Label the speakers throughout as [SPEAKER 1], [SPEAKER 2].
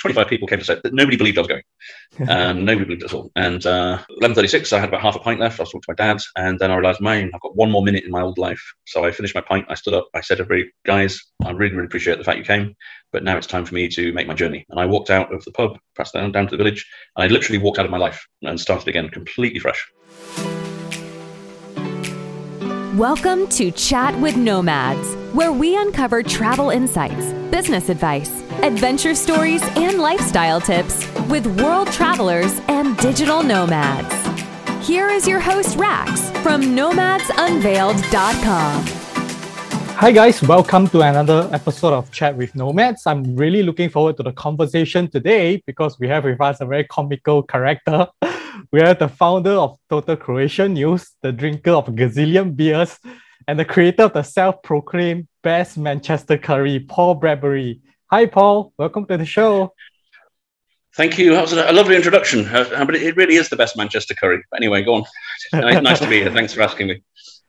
[SPEAKER 1] 25 people came to say that nobody believed I was going. Um, nobody believed it at all. And uh, 11.36, I had about half a pint left. I was talking to my dad. And then I realized, man, I've got one more minute in my old life. So I finished my pint. I stood up. I said to everybody, guys, I really, really appreciate the fact you came. But now it's time for me to make my journey. And I walked out of the pub, passed down, down to the village. And I literally walked out of my life and started again completely fresh.
[SPEAKER 2] Welcome to Chat with Nomads, where we uncover travel insights, business advice, adventure stories, and lifestyle tips with world travelers and digital nomads. Here is your host, Rax, from nomadsunveiled.com.
[SPEAKER 3] Hi, guys. Welcome to another episode of Chat with Nomads. I'm really looking forward to the conversation today because we have with us a very comical character. We are the founder of Total Croatian News, the drinker of gazillion beers, and the creator of the self-proclaimed best Manchester curry, Paul Bradbury. Hi, Paul. Welcome to the show.
[SPEAKER 1] Thank you. That was a lovely introduction. Uh, but it really is the best Manchester curry. But anyway, go on. nice to be here. Thanks for asking me.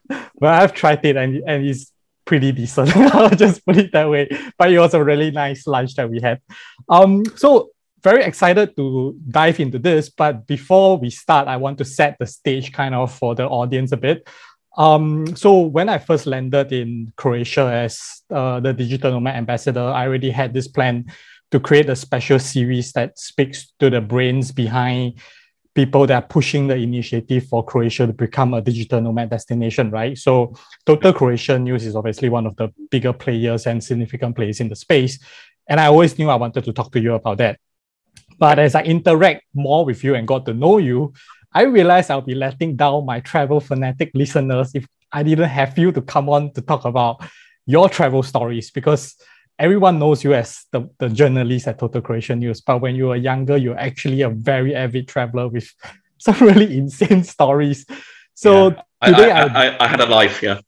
[SPEAKER 3] Well, I've tried it and, and it's pretty decent. I'll just put it that way. But it was a really nice lunch that we had. Um, so very excited to dive into this. But before we start, I want to set the stage kind of for the audience a bit. Um, so when I first landed in Croatia as uh, the digital nomad ambassador, I already had this plan to create a special series that speaks to the brains behind people that are pushing the initiative for Croatia to become a digital nomad destination, right? So Total Croatian News is obviously one of the bigger players and significant players in the space. And I always knew I wanted to talk to you about that. But as I interact more with you and got to know you, I realize I'll be letting down my travel fanatic listeners if I didn't have you to come on to talk about your travel stories because everyone knows you as the, the journalist at Total Croatian News. But when you were younger, you're actually a very avid traveler with some really insane stories. So
[SPEAKER 1] yeah. today I, I, I, I had a life, yeah.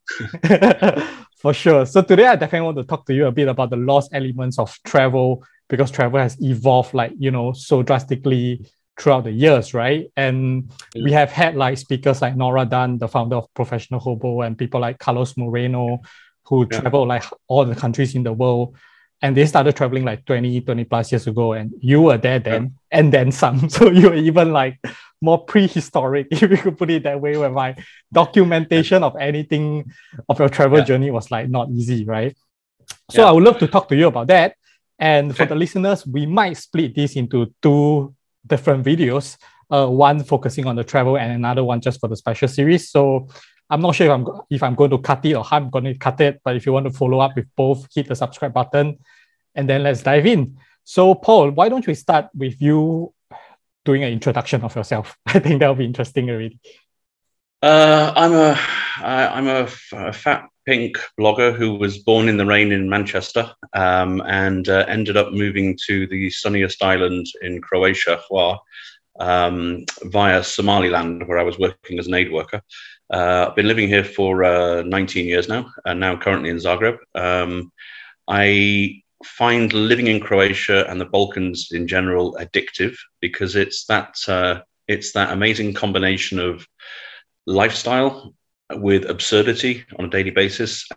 [SPEAKER 3] For sure. So today I definitely want to talk to you a bit about the lost elements of travel because travel has evolved like you know so drastically throughout the years, right? And we have had like speakers like Nora Dunn, the founder of Professional Hobo, and people like Carlos Moreno, who yeah. travel like all the countries in the world. And they started traveling like 20, 20 plus years ago. And you were there then, yeah. and then some. So you were even like more prehistoric, if you could put it that way, where my documentation of anything of your travel yeah. journey was like not easy, right? So I would love to talk to you about that. And for the listeners, we might split this into two different videos. Uh, one focusing on the travel and another one just for the special series. So I'm not sure if I'm if I'm going to cut it or how I'm going to cut it. But if you want to follow up with both, hit the subscribe button, and then let's dive in. So Paul, why don't we start with you doing an introduction of yourself? I think that'll be interesting already.
[SPEAKER 1] Uh, I'm a I'm a, a fat pink blogger who was born in the rain in Manchester um, and uh, ended up moving to the sunniest island in Croatia, Hvar, um, via Somaliland, where I was working as an aid worker. Uh, I've been living here for uh, 19 years now, and now currently in Zagreb. Um, I find living in Croatia and the Balkans in general addictive because it's that uh, it's that amazing combination of lifestyle with absurdity on a daily basis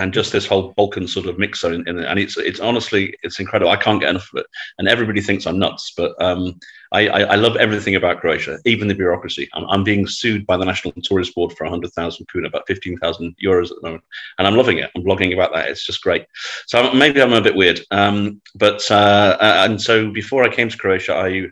[SPEAKER 1] and just this whole Balkan sort of mixer, in, in, and it's it's honestly it's incredible. I can't get enough of it, and everybody thinks I'm nuts, but um, I, I, I love everything about Croatia, even the bureaucracy. I'm, I'm being sued by the National Tourist Board for 100,000 kuna, about 15,000 euros at the moment, and I'm loving it. I'm blogging about that. It's just great. So maybe I'm a bit weird, um, but uh, and so before I came to Croatia, I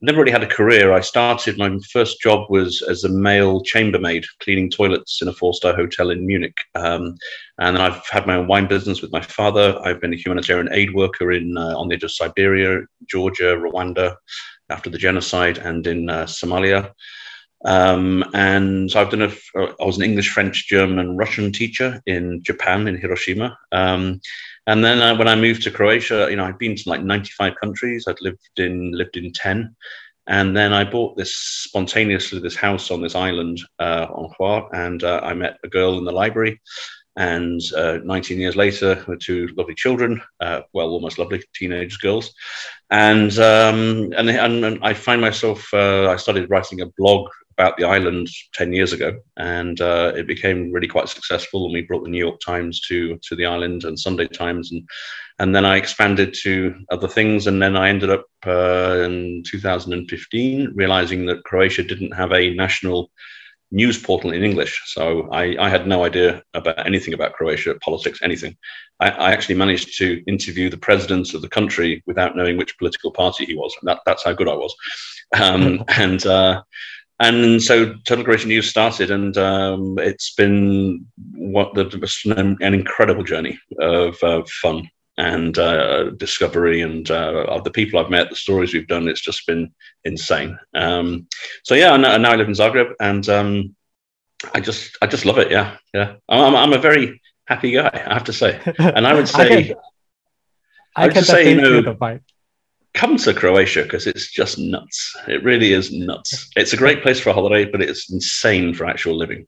[SPEAKER 1] never really had a career. I started, my first job was as a male chambermaid, cleaning toilets in a four star hotel in Munich. Um, and then I've had my own wine business with my father. I've been a humanitarian aid worker in uh, on the edge of Siberia, Georgia, Rwanda after the genocide, and in uh, Somalia. Um, and so I've done a, I was an English, French, German, Russian teacher in Japan, in Hiroshima. Um, and then uh, when I moved to Croatia, you know, I'd been to like 95 countries. I'd lived in lived in 10. And then I bought this spontaneously this house on this island uh, on Hvar, and uh, I met a girl in the library. And uh, 19 years later, with two lovely children, uh, well, almost lovely teenage girls, and um, and, and, and I find myself. Uh, I started writing a blog about the island 10 years ago, and uh, it became really quite successful. And we brought the New York Times to, to the island and Sunday Times. And, and then I expanded to other things. And then I ended up uh, in 2015 realizing that Croatia didn't have a national news portal in English. So I, I, had no idea about anything about Croatia, politics, anything. I, I, actually managed to interview the president of the country without knowing which political party he was. That, that's how good I was. Um, and uh, and so Total Croatian News started, and um, it's been what the, an, an incredible journey of uh, fun and uh, discovery and uh, of the people I've met, the stories we've done. It's just been insane. Um, so yeah, and, now I live in Zagreb, and um, I just I just love it. Yeah, yeah. I'm, I'm a very happy guy, I have to say, and I would say I, can, I, I would say you know. Come to Croatia because it's just nuts. It really is nuts. It's a great place for a holiday, but it's insane for actual living.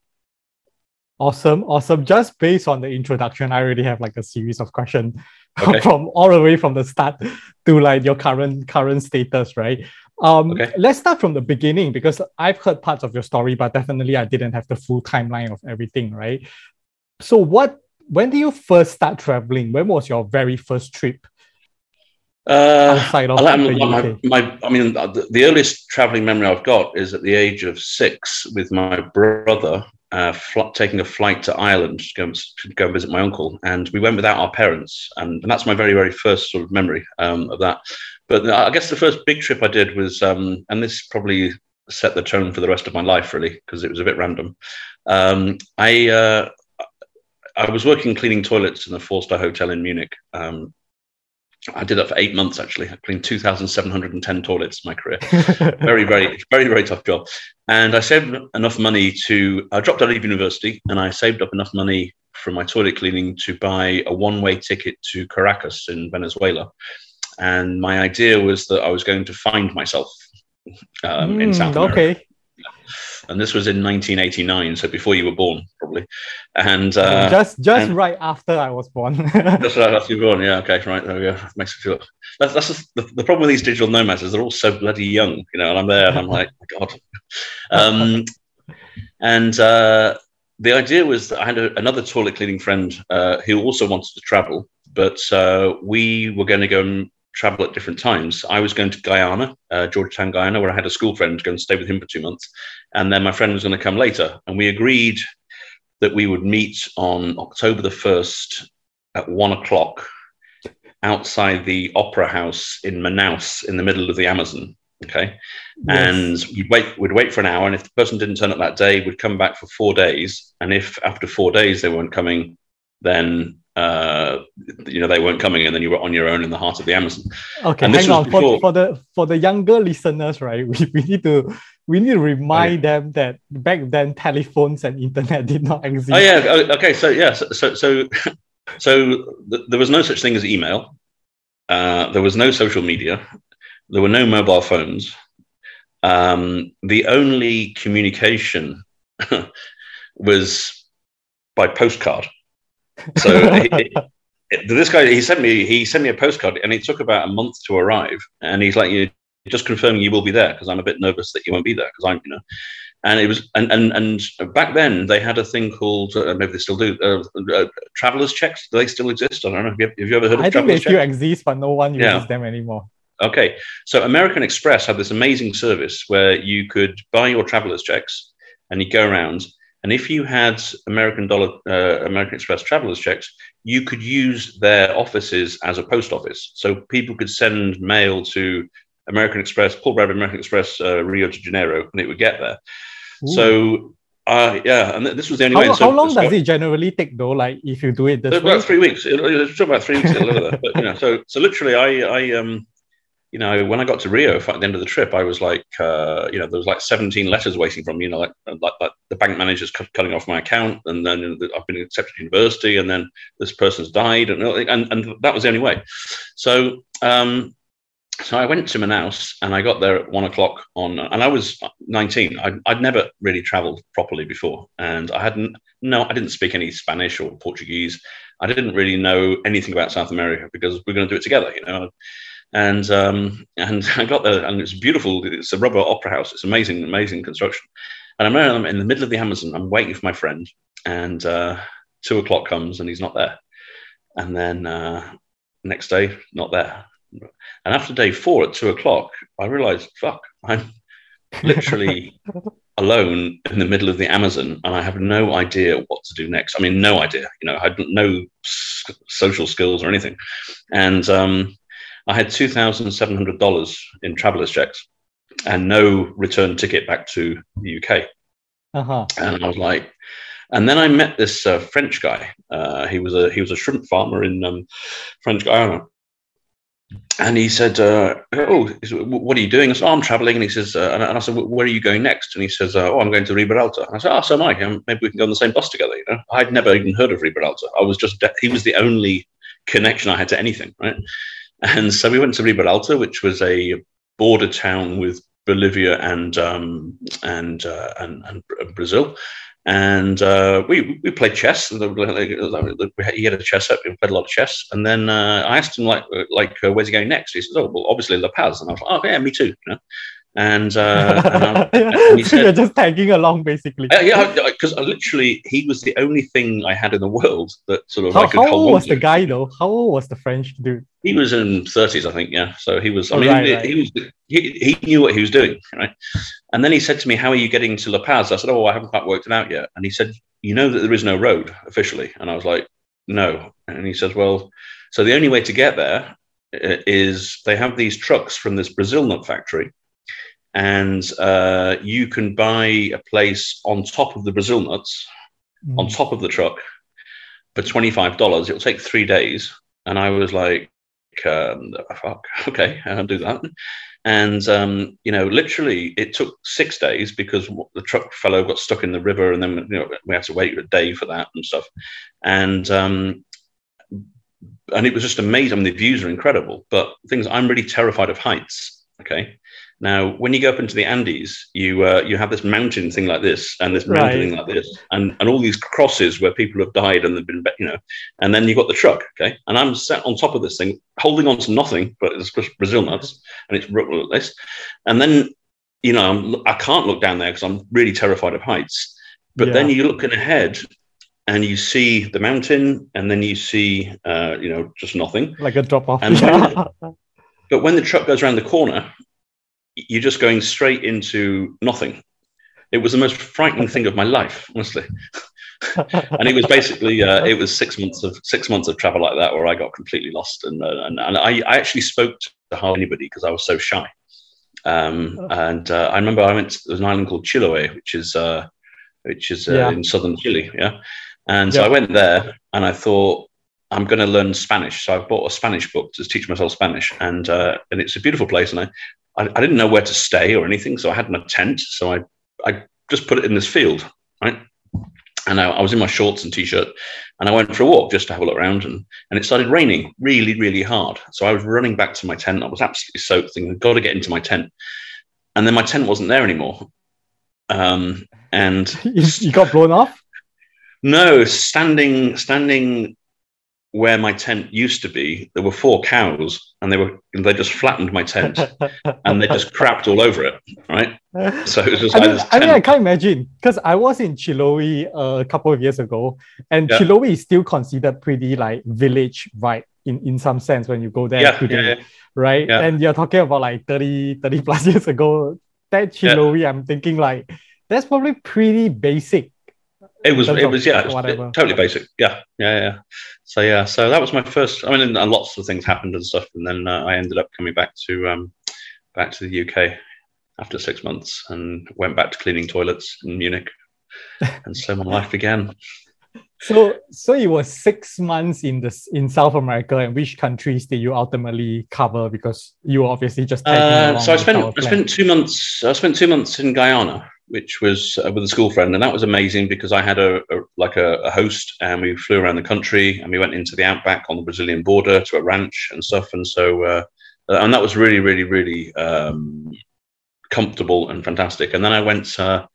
[SPEAKER 3] Awesome, awesome. Just based on the introduction, I already have like a series of questions okay. from all the way from the start to like your current current status, right? Um, okay. Let's start from the beginning because I've heard parts of your story, but definitely I didn't have the full timeline of everything, right? So, what? When did you first start traveling? When was your very first trip?
[SPEAKER 1] Uh, outside of the my, my, I mean, the, the earliest traveling memory I've got is at the age of six with my brother uh, fl- taking a flight to Ireland to go, to go visit my uncle, and we went without our parents, and, and that's my very very first sort of memory um, of that. But I guess the first big trip I did was, um, and this probably set the tone for the rest of my life really because it was a bit random. Um, I uh, I was working cleaning toilets in a four star hotel in Munich. Um, I did that for eight months actually. I cleaned 2,710 toilets in my career. very, very, very, very tough job. And I saved enough money to, I dropped out of university and I saved up enough money from my toilet cleaning to buy a one way ticket to Caracas in Venezuela. And my idea was that I was going to find myself um, mm, in South America. Okay and this was in 1989, so before you were born, probably. And uh,
[SPEAKER 3] just just
[SPEAKER 1] and
[SPEAKER 3] right after I was born.
[SPEAKER 1] just right after you were born, yeah. Okay, right there we go. Makes me feel. That's, that's just, the, the problem with these digital nomads is they're all so bloody young, you know. And I'm there, and I'm like, God. Um, and uh, the idea was that I had a, another toilet cleaning friend uh, who also wanted to travel, but uh, we were going to go and travel at different times. I was going to Guyana, uh, Georgetown, Guyana, where I had a school friend go and stay with him for two months. And then my friend was going to come later. And we agreed that we would meet on October the 1st at one o'clock outside the Opera House in Manaus in the middle of the Amazon. Okay. Yes. And we'd wait, we'd wait for an hour. And if the person didn't turn up that day, we'd come back for four days. And if after four days they weren't coming, then uh, you know they weren't coming, and then you were on your own in the heart of the Amazon.
[SPEAKER 3] Okay, and hang on before... for, for the for the younger listeners, right? We, we need to we need to remind them that back then telephones and internet did not exist.
[SPEAKER 1] Oh yeah, oh, okay. So yeah, so so so, so th- there was no such thing as email. Uh, there was no social media. There were no mobile phones. Um, the only communication was by postcard. So he, this guy, he sent me he sent me a postcard, and it took about a month to arrive. And he's like, "You just confirming you will be there because I'm a bit nervous that you won't be there because I'm, you know." And it was, and and and back then they had a thing called uh, maybe they still do uh, uh, travelers checks. Do they still exist? I don't know. Have you, have you ever heard of I
[SPEAKER 3] think they still exist, but no one uses yeah. them anymore.
[SPEAKER 1] Okay, so American Express had this amazing service where you could buy your travelers checks and you go around and if you had American dollar, uh, American Express travelers checks, you could use their offices as a post office. So people could send mail to American Express, Paul Bradbury American Express, uh, Rio de Janeiro, and it would get there. Ooh. So, uh, yeah, and this was the only
[SPEAKER 3] how,
[SPEAKER 1] way.
[SPEAKER 3] So, how long does it generally take, though? Like if you do it this
[SPEAKER 1] about three weeks. It, it's about three weeks. but, you know, so so literally, I I um you know, when I got to Rio at the end of the trip, I was like, uh, you know, there was like 17 letters waiting from, you know, like, like, like the bank manager's cutting off my account, and then I've been accepted to university, and then this person's died, and and, and that was the only way. So, um, so I went to Manaus, and I got there at one o'clock on, and I was 19. I'd, I'd never really traveled properly before, and I hadn't, no, I didn't speak any Spanish or Portuguese. I didn't really know anything about South America because we are going to do it together, you know and um, and I got there, and it's beautiful. It's a rubber opera house. It's amazing, amazing construction. And I remember I'm in the middle of the Amazon. I'm waiting for my friend, and uh, two o'clock comes, and he's not there. And then uh, next day, not there. And after day four at two o'clock, I realized, fuck, I'm literally alone in the middle of the Amazon, and I have no idea what to do next. I mean, no idea. You know, I had no social skills or anything, and um, I had two thousand seven hundred dollars in travelers checks and no return ticket back to the UK. Uh-huh. And I was like, and then I met this uh, French guy. Uh, he was a he was a shrimp farmer in um, French Guiana, and he said, uh, "Oh, what are you doing?" I said, oh, "I'm traveling." And he says, uh, and I said, "Where are you going next?" And he says, uh, "Oh, I'm going to Riberalta." And I said, "Oh, so am I. Um, maybe we can go on the same bus together." You know, I'd never even heard of Riberalta. I was just he was the only connection I had to anything, right? And so we went to Riberalta, which was a border town with Bolivia and um, and, uh, and, and Brazil, and uh, we we played chess. He had a chess set. We played a lot of chess, and then uh, I asked him like like uh, where's he going next? He said, "Oh, well, obviously La Paz." And I was like, "Oh, yeah, me too." You know? And, uh,
[SPEAKER 3] and, and said, you're just tagging along basically.
[SPEAKER 1] Uh, yeah, because literally he was the only thing I had in the world that sort of.
[SPEAKER 3] How, how old was the guy though? How old was the French dude?
[SPEAKER 1] He was in thirties, I think. Yeah, so he was. I oh, mean, right, he, right. he, was. He, he knew what he was doing, right? And then he said to me, "How are you getting to La Paz?" I said, "Oh, I haven't quite worked it out yet." And he said, "You know that there is no road officially," and I was like, "No." And he says, "Well, so the only way to get there uh, they have these trucks from this Brazil nut factory." And uh, you can buy a place on top of the Brazil nuts, mm. on top of the truck, for twenty five dollars. It'll take three days, and I was like, um, "Fuck, okay, I'll do that." And um, you know, literally, it took six days because the truck fellow got stuck in the river, and then you know we had to wait a day for that and stuff. And um, and it was just amazing. I mean, the views are incredible, but things I'm really terrified of heights. Okay, now, when you go up into the Andes, you uh, you have this mountain thing like this, and this mountain right. thing like this, and and all these crosses where people have died and they've been, you know, and then you've got the truck, okay, and I'm sat on top of this thing, holding on to nothing, but it's Brazil nuts, and it's like this, and then you know I'm, I can not look down there because I'm really terrified of heights, but yeah. then you're looking ahead and you see the mountain, and then you see, uh, you know, just nothing,
[SPEAKER 3] like a drop off.
[SPEAKER 1] but when the truck goes around the corner, you're just going straight into nothing. It was the most frightening thing of my life, honestly. and it was basically uh, it was six months of six months of travel like that where I got completely lost and uh, and, and I, I, actually spoke to hardly anybody because I was so shy. Um, oh. and uh, I remember I went to an island called Chiloé, which is uh, which is uh, yeah. in southern Chile, yeah. And yeah. so I went there and I thought I'm going to learn Spanish. So I bought a Spanish book to teach myself Spanish, and uh, and it's a beautiful place. And I, I, I, didn't know where to stay or anything, so I had my tent. So I, I just put it in this field, right? And I, I, was in my shorts and t-shirt, and I went for a walk just to have a look around. And, and it started raining really, really hard. So I was running back to my tent. I was absolutely soaked, thinking, "Got to get into my tent." And then my tent wasn't there anymore. Um, and
[SPEAKER 3] you got blown off.
[SPEAKER 1] No, standing standing where my tent used to be, there were four cows, and they were they just flattened my tent, and they just crapped all over it. Right. So it was just.
[SPEAKER 3] I mean, I, mean, I can't imagine because I was in Chiloé uh, a couple of years ago, and yeah. Chiloé is still considered pretty like village vibe in in some sense when you go there yeah, today, yeah, right? And you're talking about like 30, 30 plus years ago. That Chiloé, I'm thinking like that's probably pretty basic
[SPEAKER 1] it was, it was, yeah, it totally basic. Yeah, yeah, yeah. So yeah, so that was my first. I mean, and lots of things happened and stuff, and then uh, I ended up coming back to um, back to the UK after six months, and went back to cleaning toilets in Munich, and so my life began.
[SPEAKER 3] So, so it was six months in this in South America, and which countries did you ultimately cover? Because you were obviously just.
[SPEAKER 1] Uh, so I spent I spent two months. I spent two months in Guyana, which was uh, with a school friend, and that was amazing because I had a, a like a, a, host, and we flew around the country, and we went into the outback on the Brazilian border to a ranch and stuff, and so uh, uh, and that was really, really, really um, comfortable and fantastic. And then I went uh,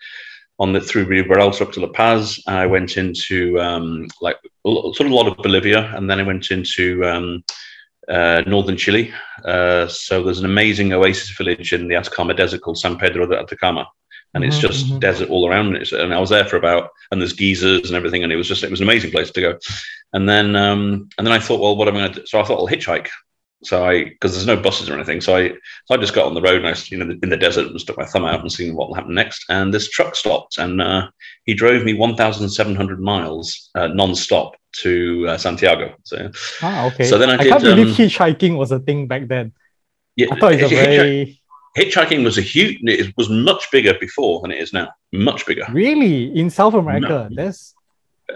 [SPEAKER 1] on the through Riberalta up to La Paz, and I went into um, like sort of a lot of Bolivia, and then I went into um, uh, northern Chile. Uh, so there's an amazing oasis village in the Atacama Desert called San Pedro de Atacama, and it's
[SPEAKER 3] Mhm,
[SPEAKER 1] just
[SPEAKER 3] mhm.
[SPEAKER 1] desert all around it. And I was there for about, and there's geysers and everything, and it was just it was an amazing place to go. And then um, and then I thought, well, what am I going to do? So I thought I'll hitchhike. So I because there's no buses or anything, so I so I just got on the road and I you know in the desert and stuck my thumb out and seen what will happen next. And this truck stopped and uh, he drove me 1,700 miles uh, non-stop to uh, Santiago. So
[SPEAKER 3] Ah, okay.
[SPEAKER 1] So then I
[SPEAKER 3] can't
[SPEAKER 1] did,
[SPEAKER 3] believe
[SPEAKER 1] um,
[SPEAKER 3] hitchhiking was a thing back then.
[SPEAKER 1] yeah,
[SPEAKER 3] I thought it's a
[SPEAKER 1] hitch-
[SPEAKER 3] very
[SPEAKER 1] hitchhiking was a huge. It was much bigger before than it is now. Much bigger.
[SPEAKER 3] really in South America. That's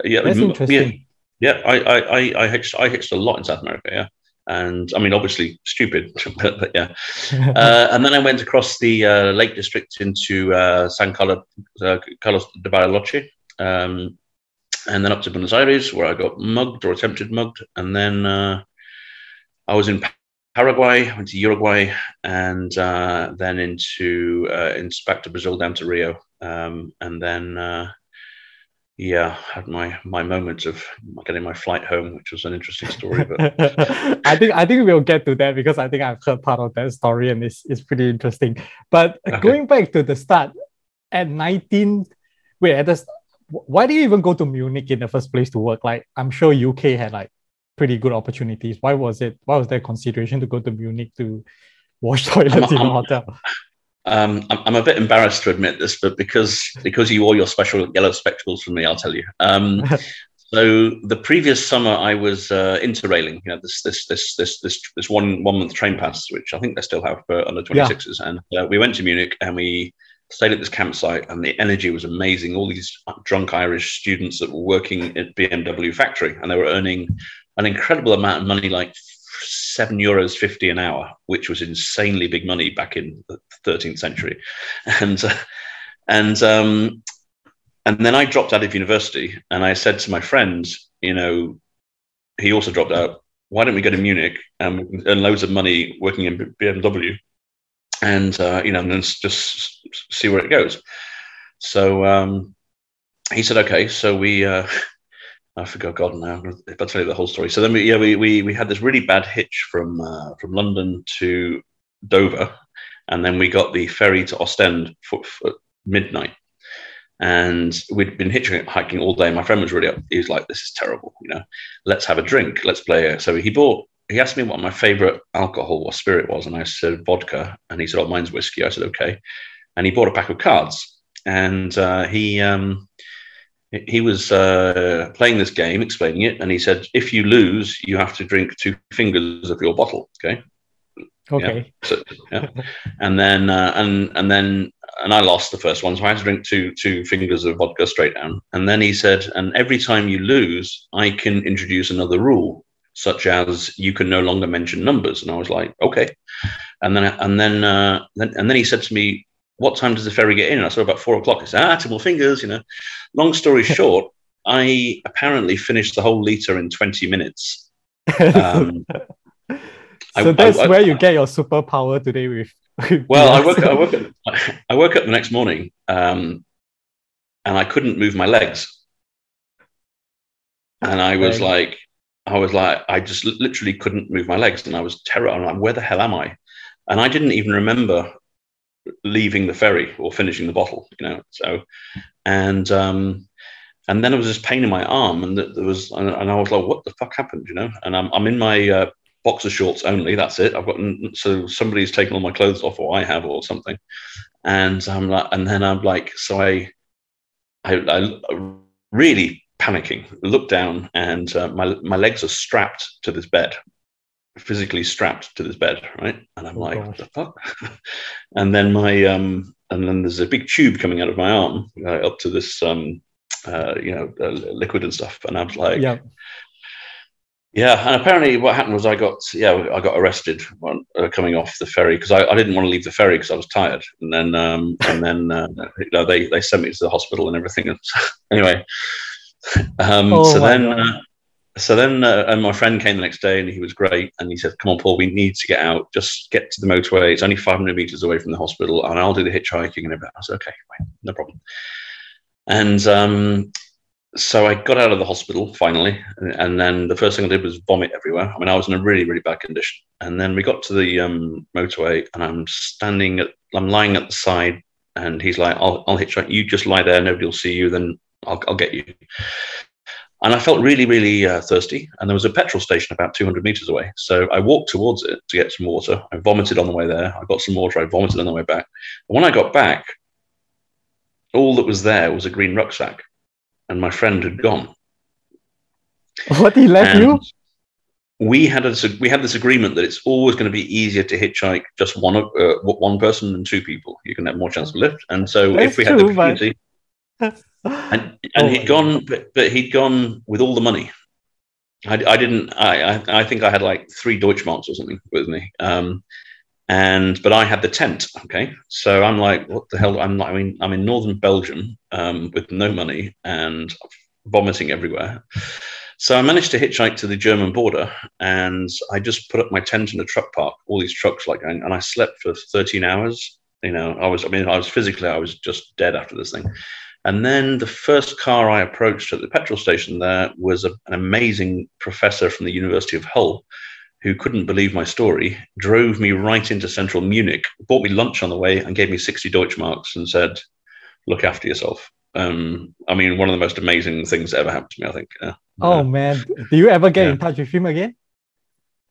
[SPEAKER 1] Yeah,
[SPEAKER 3] that's
[SPEAKER 1] m-
[SPEAKER 3] interesting.
[SPEAKER 1] Yeah, I, I, I, I hitched, I hitched a lot in South America. Yeah, and I mean, obviously, stupid, but, but yeah. Uh, and then I went across the uh, Lake District into uh, San Carlos, uh, Carlos de Bariloche, um, and then up to Buenos Aires, where I got mugged or attempted mugged. And then uh, I was in Paraguay, went to Uruguay, and uh, then into, uh, into back to Brazil, down to Rio, um, and then. Uh, yeah, had my my moment of getting my flight home, which was an interesting story. But
[SPEAKER 3] I think I think we'll get to that because I think I've heard part of that story and it's it's pretty interesting. But
[SPEAKER 1] Okay.
[SPEAKER 3] going back to the start, at 19, wait, at the, why do you even go to Munich in the first place to work? Like I'm sure UK had like pretty good opportunities. Why was it? Why was there consideration to go to Munich to wash toilets in a
[SPEAKER 1] I'm-
[SPEAKER 3] hotel?
[SPEAKER 1] um, I'm, I'm a bit embarrassed to admit this, but because because you wore your special yellow spectacles for me, I'll tell you. Um, so the previous summer, I was uh, interrailing. You know, this this this this this this one one month train pass, which I think they still have for under 26s, and uh, we went to Munich and we stayed at this campsite, and the energy was amazing. All these drunk Irish students that were working at BMW factory, and they were earning an incredible amount of money, like seven euros fifty an hour, which was insanely big money back in the 13th century, and uh, and um, and then I dropped out of university, and I said to my friend, you know, he also dropped out. Why don't we go to Munich and earn loads of money working in BMW, and uh, you know, and just see where it goes. So um, he said, okay. So we. Uh, I forgot God now. If I tell you the whole story, so then we yeah we we, we had this really bad hitch from uh, from London to Dover, and then we got the ferry to Ostend for, for midnight, and we'd been hitchhiking all day. My friend was really up. He was like, "This is terrible. You know, let's have a drink. Let's play." So he bought. He asked me what my favorite alcohol or spirit was, and I said vodka, and he said, "Oh, mine's whiskey." I said, "Okay," and he bought a pack of cards, and uh, he. Um, he was uh, playing this game, explaining it, and he said, "If you lose, you have to drink two fingers of your bottle." Okay,
[SPEAKER 3] Okay.
[SPEAKER 1] so, yeah. and then uh, and and then and I lost the first one, so I had to drink two two fingers of vodka straight down. And then he said, "And every time you lose, I can introduce another rule, such as you can no longer mention numbers." And I was like, "Okay." And then and then uh, then and then he said to me, "What time does the ferry get in?" And I saw "About four o'clock." Said, "Ah, more fingers," you know. Long story short, I apparently finished the whole liter in twenty minutes. Um,
[SPEAKER 3] so
[SPEAKER 1] I-
[SPEAKER 3] that's
[SPEAKER 1] I-
[SPEAKER 3] where you get your superpower today with. with
[SPEAKER 1] Well, I woke, I woke up, I woke up the next morning, um, and I couldn't move my legs, and I was like, I was like, I just literally couldn't move my legs, and I was terrified. I'm like, where the hell am I? And I didn't even remember leaving the ferry or finishing the bottle, you know. So, and um, and then there was this pain in my arm, and th- there was, and, and I was like, what the fuck happened, you know? And I'm I'm in my uh, boxer shorts only. That's it. I've got so somebody's taken all my clothes off, or I have, or something. And I'm like, and then I'm like, so I, I, I really panicking. Look down, and uh, my my legs are strapped to this bed, physically strapped to this bed, right? And I'm
[SPEAKER 3] Oh,
[SPEAKER 1] like, what the fuck? and then my um, and then there's a big tube coming out of my arm uh, up to this um, uh, you know, uh, liquid and stuff. And I was like,
[SPEAKER 3] yeah.
[SPEAKER 1] yeah, and apparently what happened was I got yeah I got arrested uh, coming off the ferry because I, I didn't want to leave the ferry because I was tired, and then um, and then uh, you know, they they sent me to the hospital and everything. anyway, um,
[SPEAKER 3] Oh
[SPEAKER 1] so then uh, so then uh, and my friend came the next day and he was great and he said, "Come on, Paul, we need to get out. Just get to the motorway. It's only 500 meters away from the hospital, and I'll do the hitchhiking and everything." I said, "Okay, fine, no problem." And um, so I got out of the hospital finally, and, and then the first thing I did was vomit everywhere. I mean, I was in a really, really bad condition. And then we got to the um, motorway, and I'm standing at, I'm lying at the side And he's like, I'll, I'll hitchhike. You just lie there. Nobody will see you. Then I'll, I'll get you. And I felt really, really uh, thirsty. And there was a petrol station about 200 meters away. So I walked towards it to get some water. I vomited on the way there. I got some water. I vomited on the way back. And when I got back, all that was there was a green rucksack. And my friend had gone.
[SPEAKER 3] What he left
[SPEAKER 1] And
[SPEAKER 3] you?
[SPEAKER 1] We had a we had this agreement that it's always going to be easier to hitchhike just one uh, one person than two people. You can have more chance of lift. And so
[SPEAKER 3] That's
[SPEAKER 1] if we had
[SPEAKER 3] true,
[SPEAKER 1] the
[SPEAKER 3] but-
[SPEAKER 1] opportunity, and and
[SPEAKER 3] Oh
[SPEAKER 1] he'd gone, but, but he'd gone with all the money. I, I didn't. I, I I think I had like three Deutschmarks or something with me. Um, and but I had the tent. Okay, so I'm like, what the hell? I'm not. I mean, I'm in northern Belgium um, with no money and vomiting everywhere. So I managed to hitchhike to the German border, and I just put up my tent in a truck park. All these trucks, like, and, and I slept for 13 hours. You know, I was. I mean, I was physically, I was just dead after this thing. And then the first car I approached at the petrol station there was a, an amazing professor from the University of Hull who couldn't believe my story, drove me right into central Munich, bought me lunch on the way, and gave me 60 Deutschmarks and said, Look after yourself. Um, I mean, one of the most amazing things that ever happened to me, I think. Yeah.
[SPEAKER 3] Oh man, do you ever get
[SPEAKER 1] Yeah.
[SPEAKER 3] in touch with him again?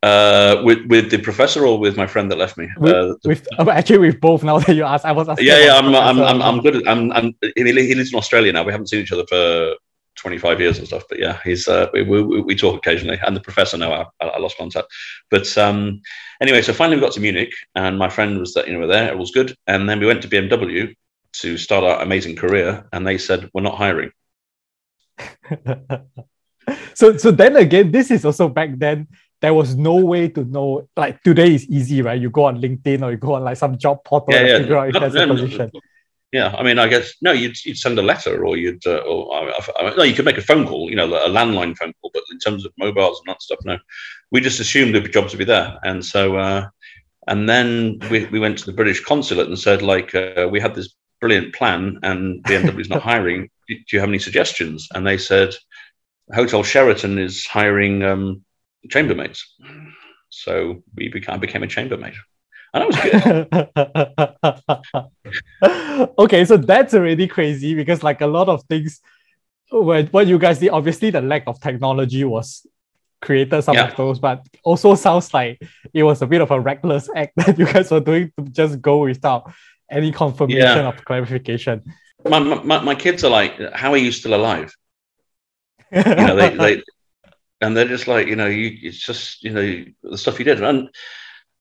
[SPEAKER 1] Uh, with, with the professor or with my friend that left me? Uh,
[SPEAKER 3] with uh, actually with both. Now that you asked, I was asking.
[SPEAKER 1] yeah, yeah, I'm, I'm, I'm. I'm good. At, I'm, I'm, he he lives in Australia now. We haven't seen each other for 25 years and stuff. But yeah, he's, uh, we, we, we talk occasionally. And the professor now, I, I lost contact. But um, anyway, so finally we got to Munich, and my friend was that you know there. It was good, and then we went to BMW to start our amazing career, and they said we're not hiring.
[SPEAKER 3] so so then again, this is also back then. There was no way to know. Like today is easy, right? You go on LinkedIn or you go on like some job portal
[SPEAKER 1] Yeah,
[SPEAKER 3] and
[SPEAKER 1] yeah.
[SPEAKER 3] figure out if there's a position.
[SPEAKER 1] Yeah, I mean, I guess no. You'd, you'd send a letter, or you'd, uh, or I, I, no, you could make a phone call. You know, a landline phone call. But in terms of mobiles and that stuff, no. We just assumed the jobs would be there, and so, uh, and then we, we went to the British consulate and said, like, uh, we had this brilliant plan, and BMW is not hiring. Do you have any suggestions? And they said, Hotel Sheraton is hiring um, chambermaids. So we became, became a chambermaid, and that was good.
[SPEAKER 3] okay, so that's already crazy because like a lot of things when what you guys did, obviously the lack of technology was created some
[SPEAKER 1] Yeah.
[SPEAKER 3] of those, but also sounds like it was a bit of a reckless act that you guys were doing to just go without any confirmation
[SPEAKER 1] Yeah.
[SPEAKER 3] of clarification.
[SPEAKER 1] my, my, my kids are like, how are you still alive? You know, they, they and they're just like, you know, you it's just you know the stuff you did, and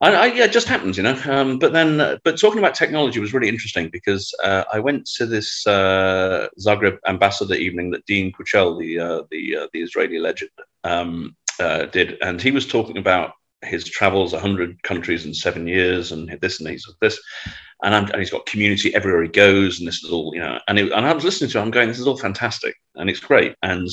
[SPEAKER 1] I, I yeah, it just happens, you know. Um, but then, uh, but talking about technology was really interesting because uh, I went to this uh, Zagreb ambassador evening that Dean Kuchel, the uh, the uh, the Israeli legend, um, uh, did, and he was talking about his travels, hundred countries in seven years, and this and he's this, and, and he's got community everywhere he goes, and this is all you know. And, it, and I was listening to him, I'm going, "This is all fantastic, and it's great." And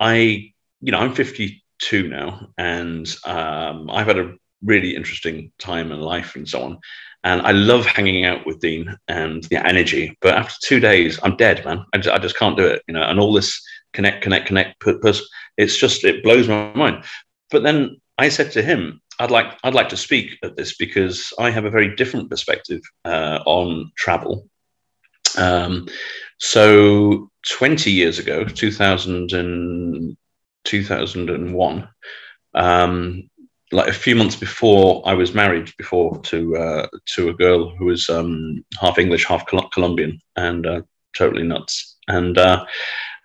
[SPEAKER 1] I, you know, I'm 52 now, and um, I've had a really interesting time in life and so on. And I love hanging out with Dean and the energy. But after two days, I'm dead, man. I just, I just can't do it, you know. And all this connect, connect, connect, put, it's just it blows my mind. But then I said to him, I'd like I'd like to speak at this because I have a very different perspective uh, on travel. Um, so 20 years ago, 2000 and 2001, um, like a few months before I was married, before to uh, to a girl who was um, half English, half Col- Colombian, and uh, totally nuts. And uh,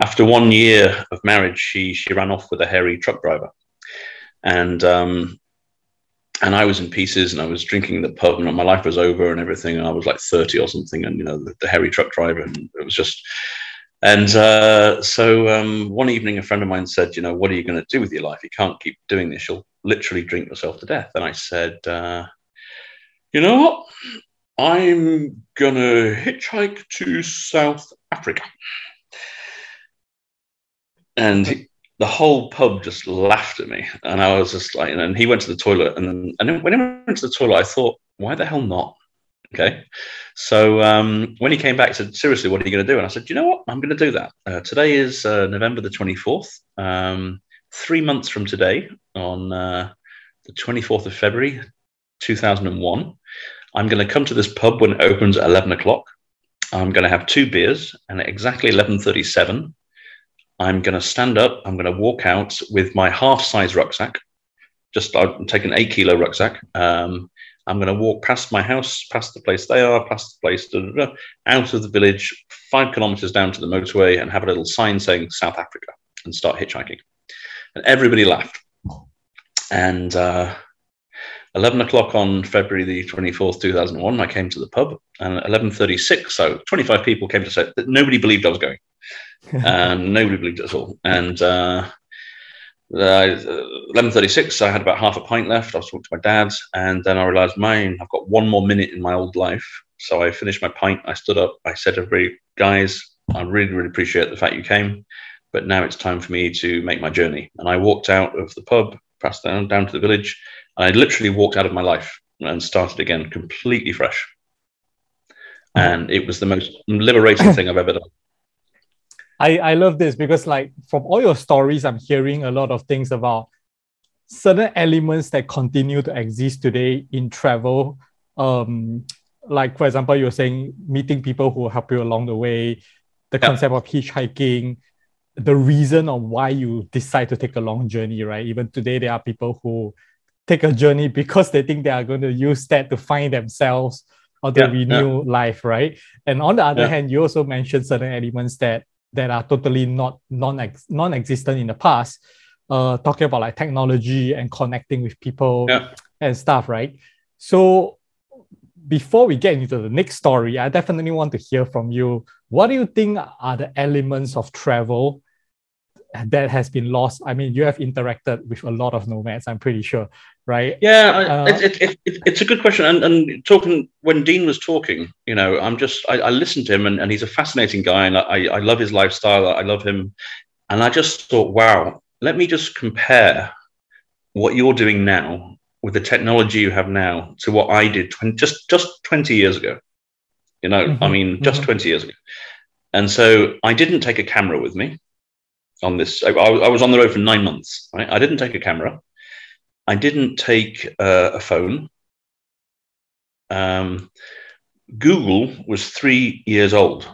[SPEAKER 1] after one year of marriage, she she ran off with a hairy truck driver, and um, and I was in pieces, and I was drinking in the pub, and my life was over, and everything. And I was like thirty or something, and you know the, the hairy truck driver, and it was just. And uh, so um, one evening, a friend of mine said, "You know, what are you going to do with your life? You can't keep doing this. You'll literally drink yourself to death." And I said, uh, "You know what? I'm going to hitchhike to South Africa." And he- the whole pub just laughed at me, and I was just like, and he went to the toilet, and then, and then when he went to the toilet, I thought, "Why the hell not?" Okay. So um, when he came back, he said, Seriously, what are you going to do? And I said, You know what? I'm going to do that. Uh, today is uh, November the 24th. Um, three months from today, on uh, the 24th of February, 2001, I'm going to come to this pub when it opens at 11 o'clock. I'm going to have two beers, and at exactly 11:37, I'm going to stand up. I'm going to walk out with my half-size rucksack. Just I'm taking an eight kilo rucksack. Um, I'm going to walk past my house, past the place they are, past the place, da, da, da, out of the village, five kilometers down to the motorway, and have a little sign saying South Africa, and start hitchhiking. And everybody laughed. And uh, 11 o'clock on February the 24th, 2001, I came to the pub, and at 11.36, so 25 people came to say that nobody believed I was going. and nobody believed it at all. And uh, uh, 11.36, I had about half a pint left. I was talking to my dad, and then I realized, mine, I've got one more minute in my old life. So I finished my pint. I stood up. I said to everybody, guys, I really, really appreciate the fact you came, but now it's time for me to make my journey. And I walked out of the pub, passed down, down to the village, and I literally walked out of my life and started again completely fresh. And it was the most liberating thing I've ever done.
[SPEAKER 3] I, I love this because like from all your stories, I'm hearing a lot of things about certain elements that continue to exist today in travel. Um, like for example, you're saying meeting people who help you along the way, the yeah. concept of hitchhiking, the reason on why you decide to take a long journey, right? Even today, there are people who take a journey because they think they are going to use that to find themselves or to yeah, renew yeah. life, right? And on the other hand, you also mentioned certain elements that that are totally not non non-existent in the past. Uh, talking about like technology and connecting with people and stuff, right? So before we get into the next story, I definitely want to hear from you. What do you think are the elements of travel that has been lost? I mean, you have interacted with a lot of nomads, I'm pretty sure, right?
[SPEAKER 1] Yeah, uh, it, it, it, it's a good question. And, and, talking when Dean was talking, you know, I'm just I, I listened to him, and, and he's a fascinating guy, and I, I love his lifestyle. I love him, and I just thought, wow, let me just compare what you're doing now with the technology you have now to what I did 20, just just 20 years ago. You know, mm-hmm, I mean, just mm-hmm. 20 years ago. And so I didn't take a camera with me on this. I, I, was on the road for nine months. Right? I didn't take a camera. I didn't take uh, a phone. Um, Google was three years old.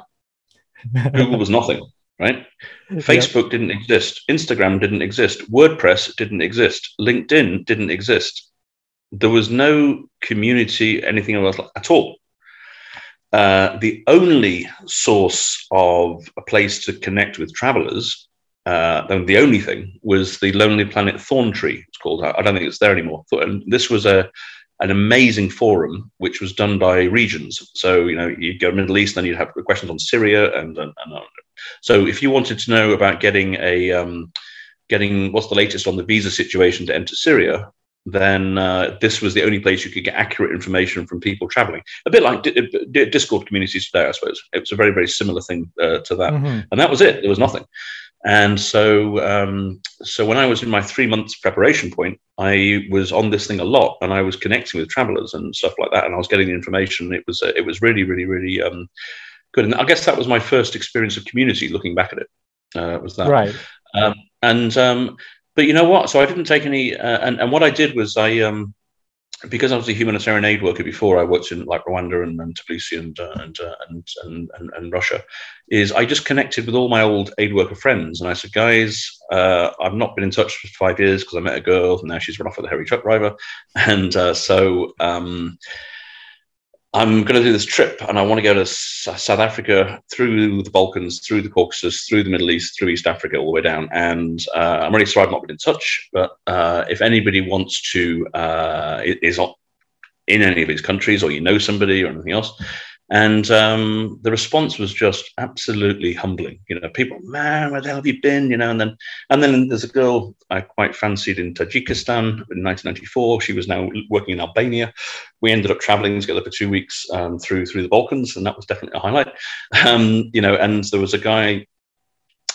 [SPEAKER 1] Google was nothing, right? Facebook didn't exist. Instagram didn't exist. WordPress didn't exist. LinkedIn didn't exist. There was no community, anything else at all. Uh, the only source of a place to connect with travelers uh, the only thing was the Lonely Planet Thorn Tree. It's called. I don't think it's there anymore. And this was a an amazing forum which was done by regions. So you know you'd go Middle East, then you'd have questions on Syria, and, and, and so if you wanted to know about getting a um, getting what's the latest on the visa situation to enter Syria, then uh, this was the only place you could get accurate information from people traveling. A bit like D- D- Discord communities today, I suppose. It was a very, very similar thing uh, to that. Mm-hmm. And that was it. There was nothing. And so, um, so when I was in my three months preparation point, I was on this thing a lot, and I was connecting with travelers and stuff like that, and I was getting the information. It was, uh, it was really, really, really um, good. And I guess that was my first experience of community. Looking back at it, uh, was that
[SPEAKER 3] right?
[SPEAKER 1] Um, and um, but you know what? So I didn't take any, uh, and and what I did was I um, because I was a humanitarian aid worker before, I worked in like Rwanda and, and Tbilisi and, uh, and, uh, and, and, and, and, Russia, is I just connected with all my old aid worker friends. And I said, guys, uh, I've not been in touch for five years because I met a girl and now she's run off with a hairy truck driver. And uh, so, um, I'm going to do this trip and I want to go to South Africa through the Balkans, through the Caucasus, through the Middle East, through East Africa, all the way down. And uh, I'm really sorry I've not been in touch, but uh, if anybody wants to, uh, is in any of these countries or you know somebody or anything else, and um, the response was just absolutely humbling. You know, people, man, where the hell have you been? You know, and then and then there's a girl I quite fancied in Tajikistan in 1994. She was now working in Albania. We ended up traveling together for two weeks um, through through the Balkans, and that was definitely a highlight. Um, you know, and there was a guy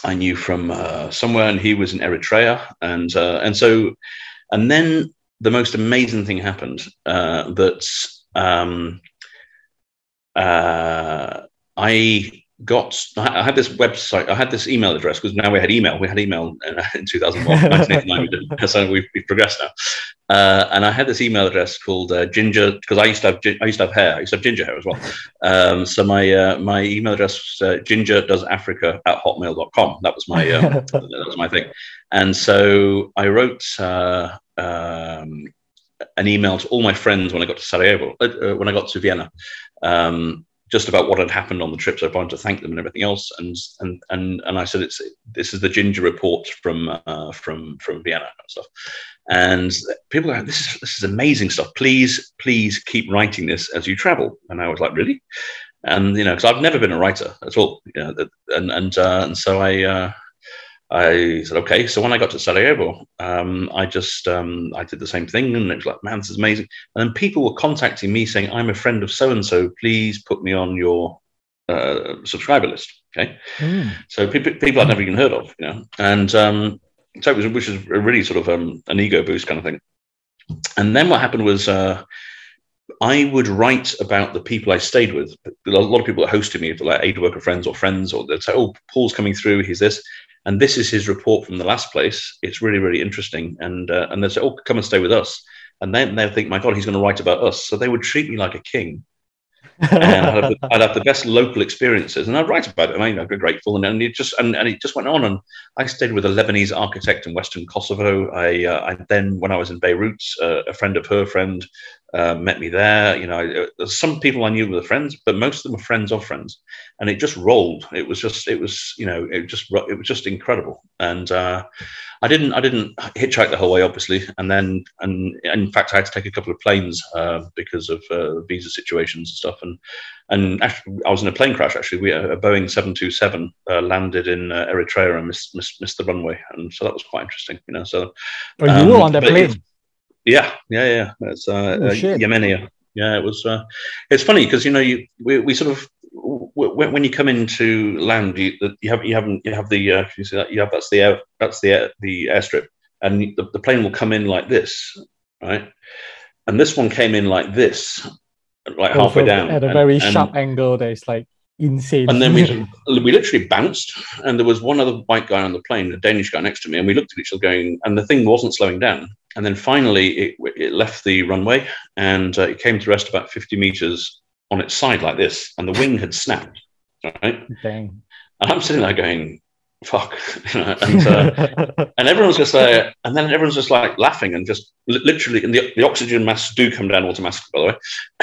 [SPEAKER 1] I knew from uh, somewhere, and he was in Eritrea, and uh, and so, and then the most amazing thing happened uh, that um, uh, I got I had this website, I had this email address because now we had email. We had email in, in 2001, 1989. so we've, we've, progressed now. Uh, and I had this email address called uh, Ginger because I used to have I used to have hair. I used to have ginger hair as well. Um, so my uh, my email address was uh, ginger does Africa at hotmail.com. That was my um, that was my thing. And so I wrote uh, um, an email to all my friends when I got to Sarajevo, uh, when I got to Vienna. Um, just about what had happened on the trip. So I wanted to thank them and everything else. And and and and I said, it's this is the Ginger report from uh, from from Vienna and stuff. And people are this is this is amazing stuff. Please please keep writing this as you travel. And I was like, really? And you know, because I've never been a writer at all. You know, and and uh, and so I. Uh, I said, okay. So when I got to Sarajevo, um, I just um, I did the same thing, and it was like, man, this is amazing. And then people were contacting me saying, I'm a friend of so and so. Please put me on your uh, subscriber list. Okay. Mm. So people, people I'd never even heard of, you know, and um, so it was, which was a really sort of um, an ego boost kind of thing. And then what happened was. Uh, I would write about the people I stayed with. A lot of people that hosted me, like aid worker friends or friends, or they'd say, "Oh, Paul's coming through. He's this," and this is his report from the last place. It's really, really interesting. And uh, and they say, oh, come and stay with us. And then they think, my God, he's going to write about us. So they would treat me like a king. and I'd have, the, I'd have, the, best local experiences, and I'd write about it. I mean, I'd be grateful, and, and it just and, and it just went on. And I stayed with a Lebanese architect in Western Kosovo. I, uh, I then, when I was in Beirut, uh, a friend of her friend uh, met me there. You know, uh, some people I knew were friends, but most of them were friends of friends, and it just rolled. It was just, it was, you know, it just, it was just incredible. And uh, I didn't, I didn't hitchhike the whole way, obviously, and then, and, and in fact, I had to take a couple of planes uh, because of uh, visa situations and stuff. And and actually, I was in a plane crash. Actually, we a Boeing seven two seven uh, landed in Eritrea and missed, missed, missed the runway, and so that was quite interesting. You know, so
[SPEAKER 3] oh, you um, were on that plane.
[SPEAKER 1] Yeah, yeah, yeah. It's uh, oh, uh, Yemenia. Yeah, it was. Uh, it's funny because you know you we, we sort of when, when you come into land, you, you have you haven't you have the uh, you see that you have that's the air, that's the air, the airstrip, and the, the plane will come in like this, right? And this one came in like this, like oh, halfway down
[SPEAKER 3] at a very and, sharp and, angle. There's like insane.
[SPEAKER 1] And then we we literally bounced, and there was one other white guy on the plane, a Danish guy next to me, and we looked at each other, going, and the thing wasn't slowing down and then finally it, it left the runway and uh, it came to rest about 50 meters on its side like this and the wing had snapped right
[SPEAKER 3] Dang.
[SPEAKER 1] and i'm sitting there going fuck and, uh, and everyone's just there and then everyone's just like laughing and just literally and the, the oxygen masks do come down automatically by the way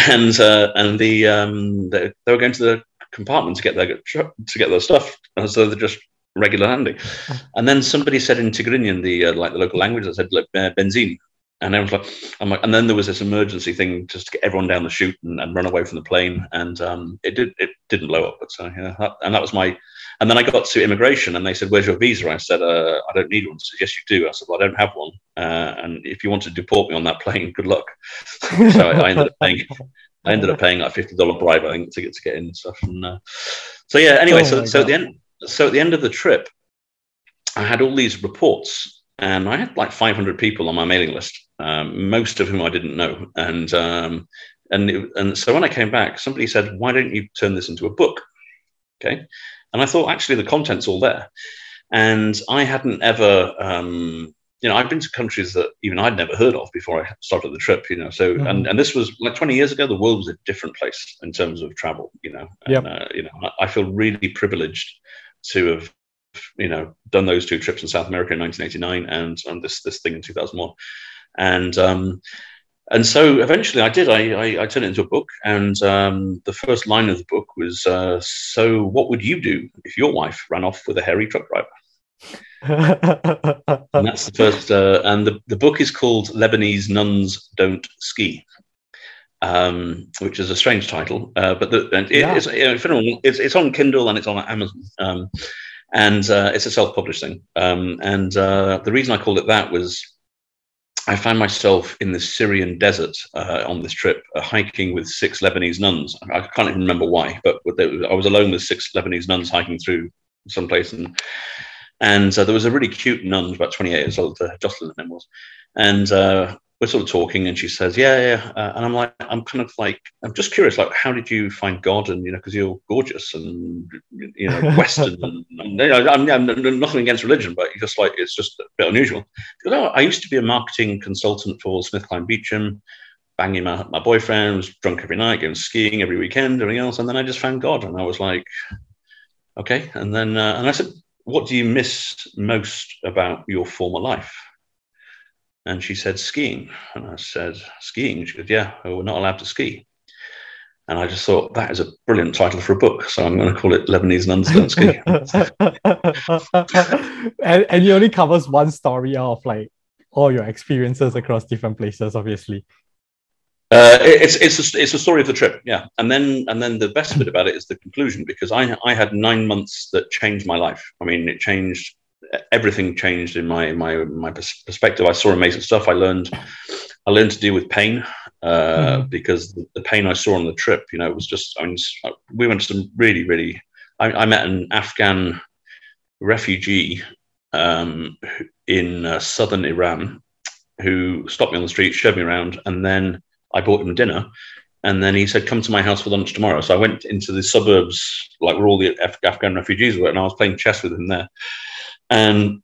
[SPEAKER 1] and uh, and the um they, they, were going to the compartment to get their to get their stuff and so they're just regular landing. And then somebody said in Tigrinya, the uh, like the local language, I said like, uh, benzene. And everyone's like, I'm like, and then there was this emergency thing just to get everyone down the chute and, and run away from the plane, and um, it did it didn't blow up. But so yeah, that, and that was my. And then I got to immigration, and they said, "Where's your visa?" I said, uh, "I don't need one." Said, "Yes, you do." I said, "Well, I don't have one, uh, and if you want to deport me on that plane, good luck." so I, ended up paying. I ended up paying like fifty dollar bribe, I think, to get to get in and stuff. And uh, so yeah. Anyway, oh so so at the end, so at the end of the trip, I had all these reports, and I had like 500 people on my mailing list, um, most of whom I didn't know. And um, and it, and so when I came back, somebody said, "Why don't you turn this into a book?" Okay, and I thought actually the content's all there, and I hadn't ever. Um, you know, I've been to countries that even I'd never heard of before I started the trip. You know, so mm-hmm. and and this was like 20 years ago. The world was a different place in terms of travel. You know, and, yep. uh, you know, I, I feel really privileged to have you know done those two trips in South America in 1989 and, and this this thing in 2001, and um, and so eventually I did. I, I, I turned it into a book, and um, the first line of the book was, uh, "So what would you do if your wife ran off with a hairy truck driver?" and that's the first. Uh, and the, the book is called "Lebanese Nuns Don't Ski." Um, which is a strange title, uh, but the, it, yeah. it's, you know, it's, it's on Kindle and it's on Amazon. Um, and uh, it's a self-published thing. Um, and uh, the reason I called it that was I found myself in the Syrian desert uh, on this trip, uh, hiking with six Lebanese nuns. I can't even remember why, but I was alone with six Lebanese nuns hiking through someplace, and and uh, there was a really cute nun, about 28 years old, uh, Jocelyn, her name was, and we're sort of talking, and she says, "Yeah, yeah," uh, and I'm like, I'm kind of like, I'm just curious, like, how did you find God? And you know, because you're gorgeous and you know, Western, and, and you know, I'm, I'm, nothing against religion, but just like it's just a bit unusual. Goes, oh, I used to be a marketing consultant for SmithKline Beecham, banging my, my boyfriend, was drunk every night, going skiing every weekend, everything else, and then I just found God, and I was like, okay, and then uh, and I said, what do you miss most about your former life? And she said, skiing. And I said, skiing? She goes, yeah, we're not allowed to ski. And I just thought that is a brilliant title for a book. So I'm going to call it Lebanese Nuns Don't Ski.
[SPEAKER 3] and, and it only covers one story of like all your experiences across different places, obviously.
[SPEAKER 1] Uh, it's it's a, it's a story of the trip, yeah. And then and then the best bit about it is the conclusion because I I had nine months that changed my life. I mean, it changed everything changed in my my my perspective. I saw amazing stuff. I learned I learned to deal with pain uh, mm. because the, the, pain I saw on the trip, you know, it was just. I mean, we went to some really really. I, I met an Afghan refugee um, in uh, southern Iran who stopped me on the street, showed me around, and then I bought him dinner. And then he said, "Come to my house for lunch tomorrow." So I went into the suburbs, like where all the Af- Afghan refugees were, and I was playing chess with him there and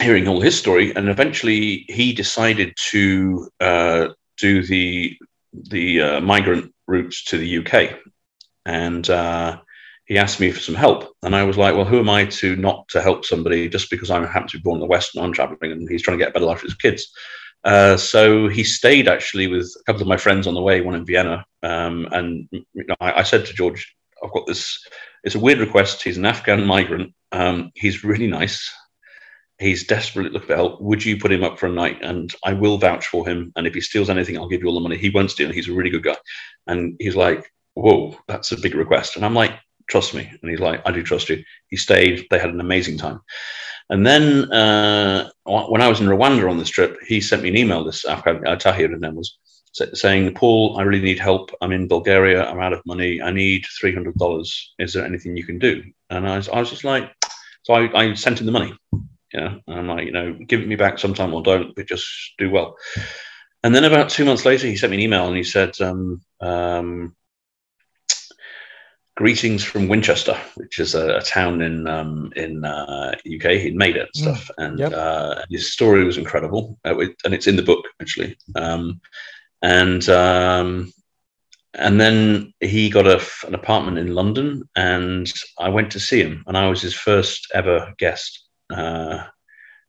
[SPEAKER 1] hearing all his story. And eventually, he decided to uh, do the the uh, migrant routes to the UK, and uh, he asked me for some help. And I was like, "Well, who am I to not to help somebody just because I happen to be born in the West and I'm traveling, and he's trying to get a better life for his kids." Uh, so he stayed actually with a couple of my friends on the way, one in Vienna. Um, and you know, I, I, said to George, I've got this, it's a weird request. He's an Afghan migrant. Um, he's really nice. He's desperately looking for help. Would you put him up for a night? And I will vouch for him. And if he steals anything, I'll give you all the money. He won't steal. He's a really good guy. And he's like, whoa, that's a big request. And I'm like, trust me. And he's like, I do trust you. He stayed. They had an amazing time. And then uh, when I was in Rwanda on this trip, he sent me an email. This Afghan uh, Tahir, his name was, saying, Paul, I really need help. I'm in Bulgaria. I'm out of money. I need $300. Is there anything you can do? And I was, I was just like, so I, I sent him the money. Yeah. And I'm like, you know, give it me back sometime or don't, but just do well. And then about two months later, he sent me an email and he said, um, um, greetings from Winchester, which is a, a town in um, in uh, UK. He'd made it and hmm. stuff, mm, and yep. uh, his story was incredible, uh, and it's in the book actually. Um, and um, and then he got a, an apartment in London, and I went to see him, and I was his first ever guest. Uh,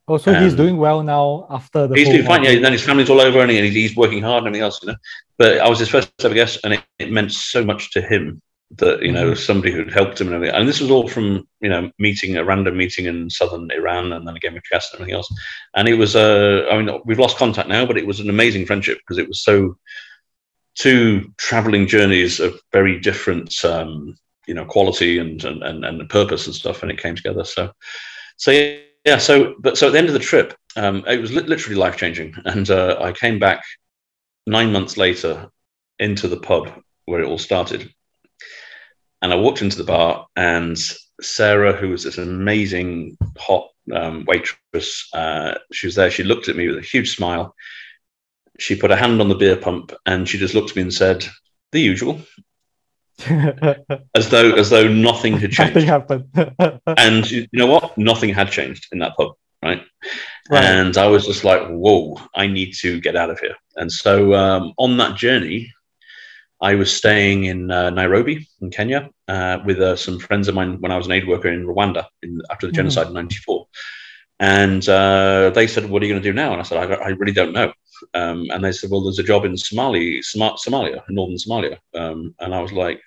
[SPEAKER 3] oh, so he's doing well now after the.
[SPEAKER 1] He's doing fine. Yeah, then his family's all over, and he's working hard and everything else, you know. But I was his first ever guest, and it, it meant so much to him that you know mm-hmm. somebody who'd helped him and everything. And this was all from you know meeting a random meeting in southern Iran, and then again with chess and everything else. And it was uh, I mean we've lost contact now, but it was an amazing friendship because it was so two traveling journeys of very different um, you know quality and, and and and purpose and stuff, and it came together. So so yeah, so but so at the end of the trip, um, it was li- literally life changing, and uh, I came back nine months later into the pub where it all started and I walked into the bar, and Sarah, who was this amazing hot um, waitress, uh, she was there. She looked at me with a huge smile. She put a hand on the beer pump, and she just looked at me and said, "The usual." as though as though nothing had changed.
[SPEAKER 3] Nothing happened.
[SPEAKER 1] and you know what? Nothing had changed in that pub, right? right? And I was just like, "Whoa! I need to get out of here." And so um, on that journey, I was staying in uh, Nairobi, in Kenya, uh, with uh, some friends of mine when I was an aid worker in Rwanda in, after the mm. genocide in '94. And uh, they said, "What are you going to do now?" And I said, "I, I really don't know." Um, and they said, "Well, there's a job in Somali, Som- Somalia, northern Somalia." Um, and I was like,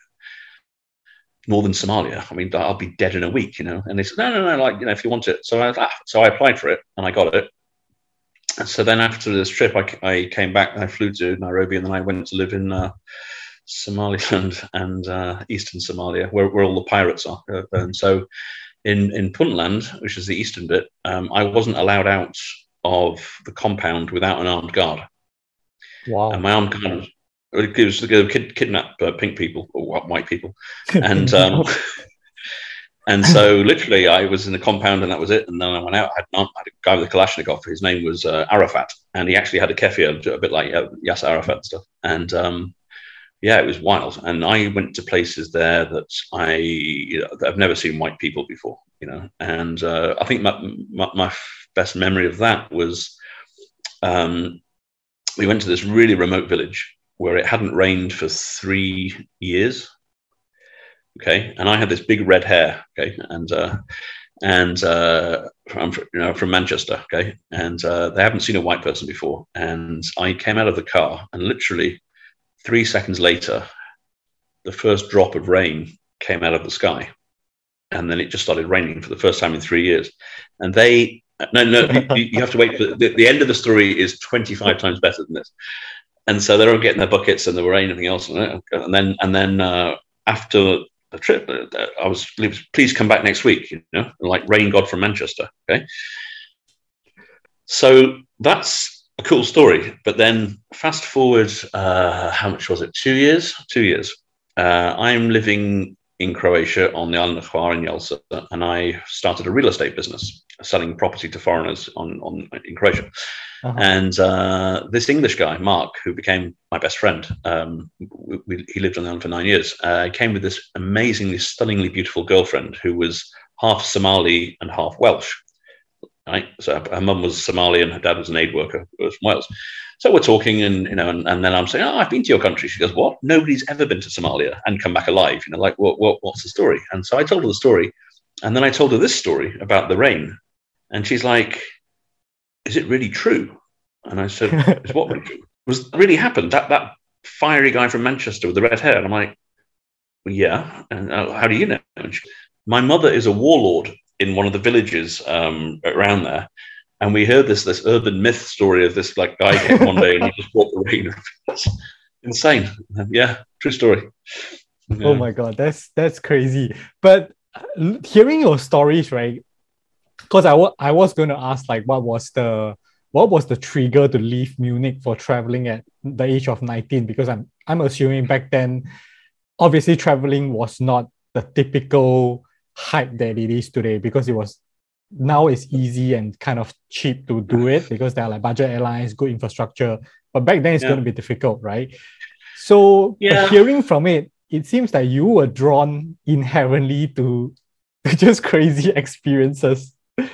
[SPEAKER 1] "Northern Somalia? I mean, I'll be dead in a week, you know?" And they said, "No, no, no. Like, you know, if you want it." So I, ah. so I applied for it, and I got it. And so then after this trip, I, I came back. I flew to Nairobi, and then I went to live in uh, Somaliland and uh, eastern Somalia, where, where all the pirates are. Uh, and so in, in Puntland, which is the eastern bit, um, I wasn't allowed out of the compound without an armed guard.
[SPEAKER 3] Wow.
[SPEAKER 1] And my armed guard it was to kid, kidnap uh, pink people or white people. And um, And so, literally, I was in the compound, and that was it. And then I went out. I had, I had a guy with a Kalashnikov. His name was uh, Arafat, and he actually had a kefir, a bit like uh, Yasser Arafat stuff. And um, yeah, it was wild. And I went to places there that I you know, I've never seen white people before. You know, and uh, I think my, my, my best memory of that was um, we went to this really remote village where it hadn't rained for three years. Okay, and I had this big red hair. Okay, and uh, and uh, I'm you know from Manchester. Okay, and uh, they haven't seen a white person before. And I came out of the car, and literally three seconds later, the first drop of rain came out of the sky, and then it just started raining for the first time in three years. And they no, no, you, you, have to wait for the, the, end of the story is 25 times better than this. And so they're all getting their buckets and there were anything else. And then, and then uh, after the trip, uh, I was, please come back next week, you know, like rain god from Manchester. Okay. So that's a cool story. But then fast forward, uh, how much was it? Two years? Two years. Uh, I'm living in Croatia on the island of Hvar in Jelsa, and I started a real estate business selling property to foreigners on, on in Croatia. Uh-huh. And uh, this English guy, Mark, who became my best friend, um, we, we, he lived on the island for nine years, uh, came with this amazingly, stunningly beautiful girlfriend who was half Somali and half Welsh. Right, so her mum was Somali and her dad was an aid worker was from Wales. So we're talking, and you know, and, and, then I'm saying, "Oh, I've been to your country." She goes, "What? Nobody's ever been to Somalia and come back alive." You know, like what? What? What's the story? And so I told her the story, and then I told her this story about the rain, and she's like, "Is it really true?" And I said, "Is what really true? Was really happened? That that fiery guy from Manchester with the red hair?" And I'm like, well, "Yeah." And uh, how do you know? She, My mother is a warlord in one of the villages um, around there and we heard this this urban myth story of this like guy came one day and he just brought the rain. It's insane. Yeah, true story.
[SPEAKER 3] Yeah. Oh my god, that's that's crazy. But uh, hearing your stories, right? Because I, w- I was going to ask like what was the what was the trigger to leave Munich for traveling at the age of 19 because I'm I'm assuming back then obviously traveling was not the typical hype that it is today because it was now it's easy and kind of cheap to do it because there are like budget airlines, good infrastructure. But back then it's yeah. going to be difficult, right? So yeah. hearing from it, it seems that you were drawn inherently to just crazy experiences.
[SPEAKER 1] Well,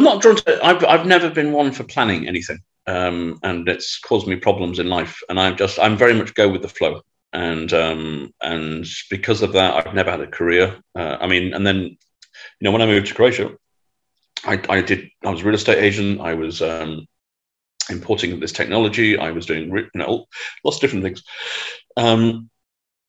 [SPEAKER 1] I'm not drawn to. I've I've never been one for planning anything, um, and it's caused me problems in life. And I'm just I'm very much go with the flow, and um, and because of that, I've never had a career. Uh, I mean, and then you know when I moved to Croatia, I, I did. I was a real estate agent. I was um, importing this technology. I was doing you know lots of different things. Um,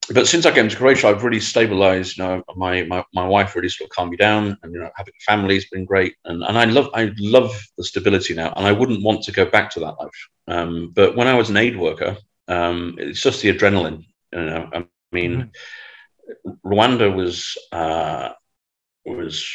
[SPEAKER 1] but since I came to Croatia, I've really stabilized. You know, my, my, my wife really sort of calmed me down, and you know, having a family has been great. And, and I love I love the stability now, and I wouldn't want to go back to that life. Um, but when I was an aid worker, um, it's just the adrenaline. You know, I mean, mm-hmm. Rwanda was uh, was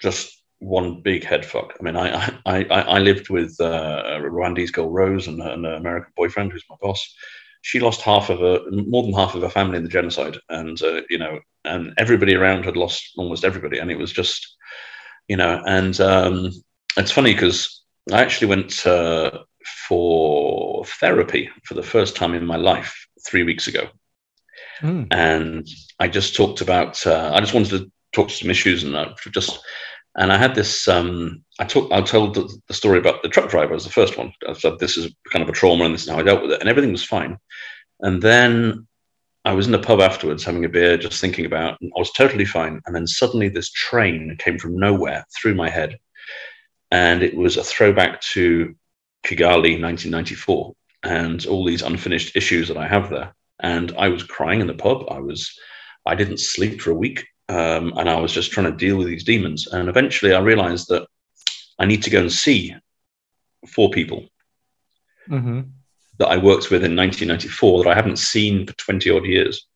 [SPEAKER 1] just one big head fuck. I mean, I I, I, I lived with uh, a Rwandese girl Rose and, and, an American boyfriend who's my boss. She lost half of her, more than half of her family in the genocide, and uh, you know, and everybody around had lost almost everybody, and it was just, you know, and um, it's funny because I actually went uh, for therapy for the first time in my life three weeks ago, mm. and I just talked about. Uh, I just wanted to talk to some issues and I just and I had this. Um, I took. I told the, the, story about the truck driver as the first one. I said this is kind of a trauma, and this is how I dealt with it, and everything was fine. And then I was in the pub afterwards having a beer, just thinking about. I was totally fine, and then suddenly this train came from nowhere through my head, and it was a throwback to Kigali, 1994, and all these unfinished issues that I have there. And I was crying in the pub. I was. I didn't sleep for a week. Um, and I was just trying to deal with these demons. And eventually I realized that I need to go and see four people mm-hmm. that I worked with in 1994 that I haven't seen for 20 odd years.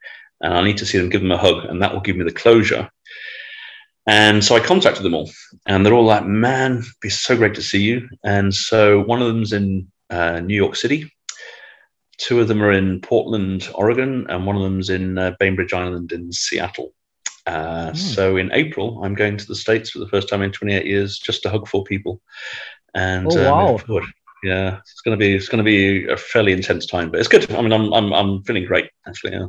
[SPEAKER 1] And I need to see them, give them a hug, and that will give me the closure. And so I contacted them all, and they're all like, man, it'd be so great to see you. And so one of them's in uh, New York City, two of them are in Portland, Oregon, and one of them's in uh, Bainbridge Island in Seattle. Uh, mm. So in April, I'm going to the States for the first time in 28 years just to hug four people. And
[SPEAKER 3] oh, wow.
[SPEAKER 1] Uh, yeah, it's gonna be it's gonna be a fairly intense time, but it's good. I mean, I'm I'm I'm feeling great actually. Yeah.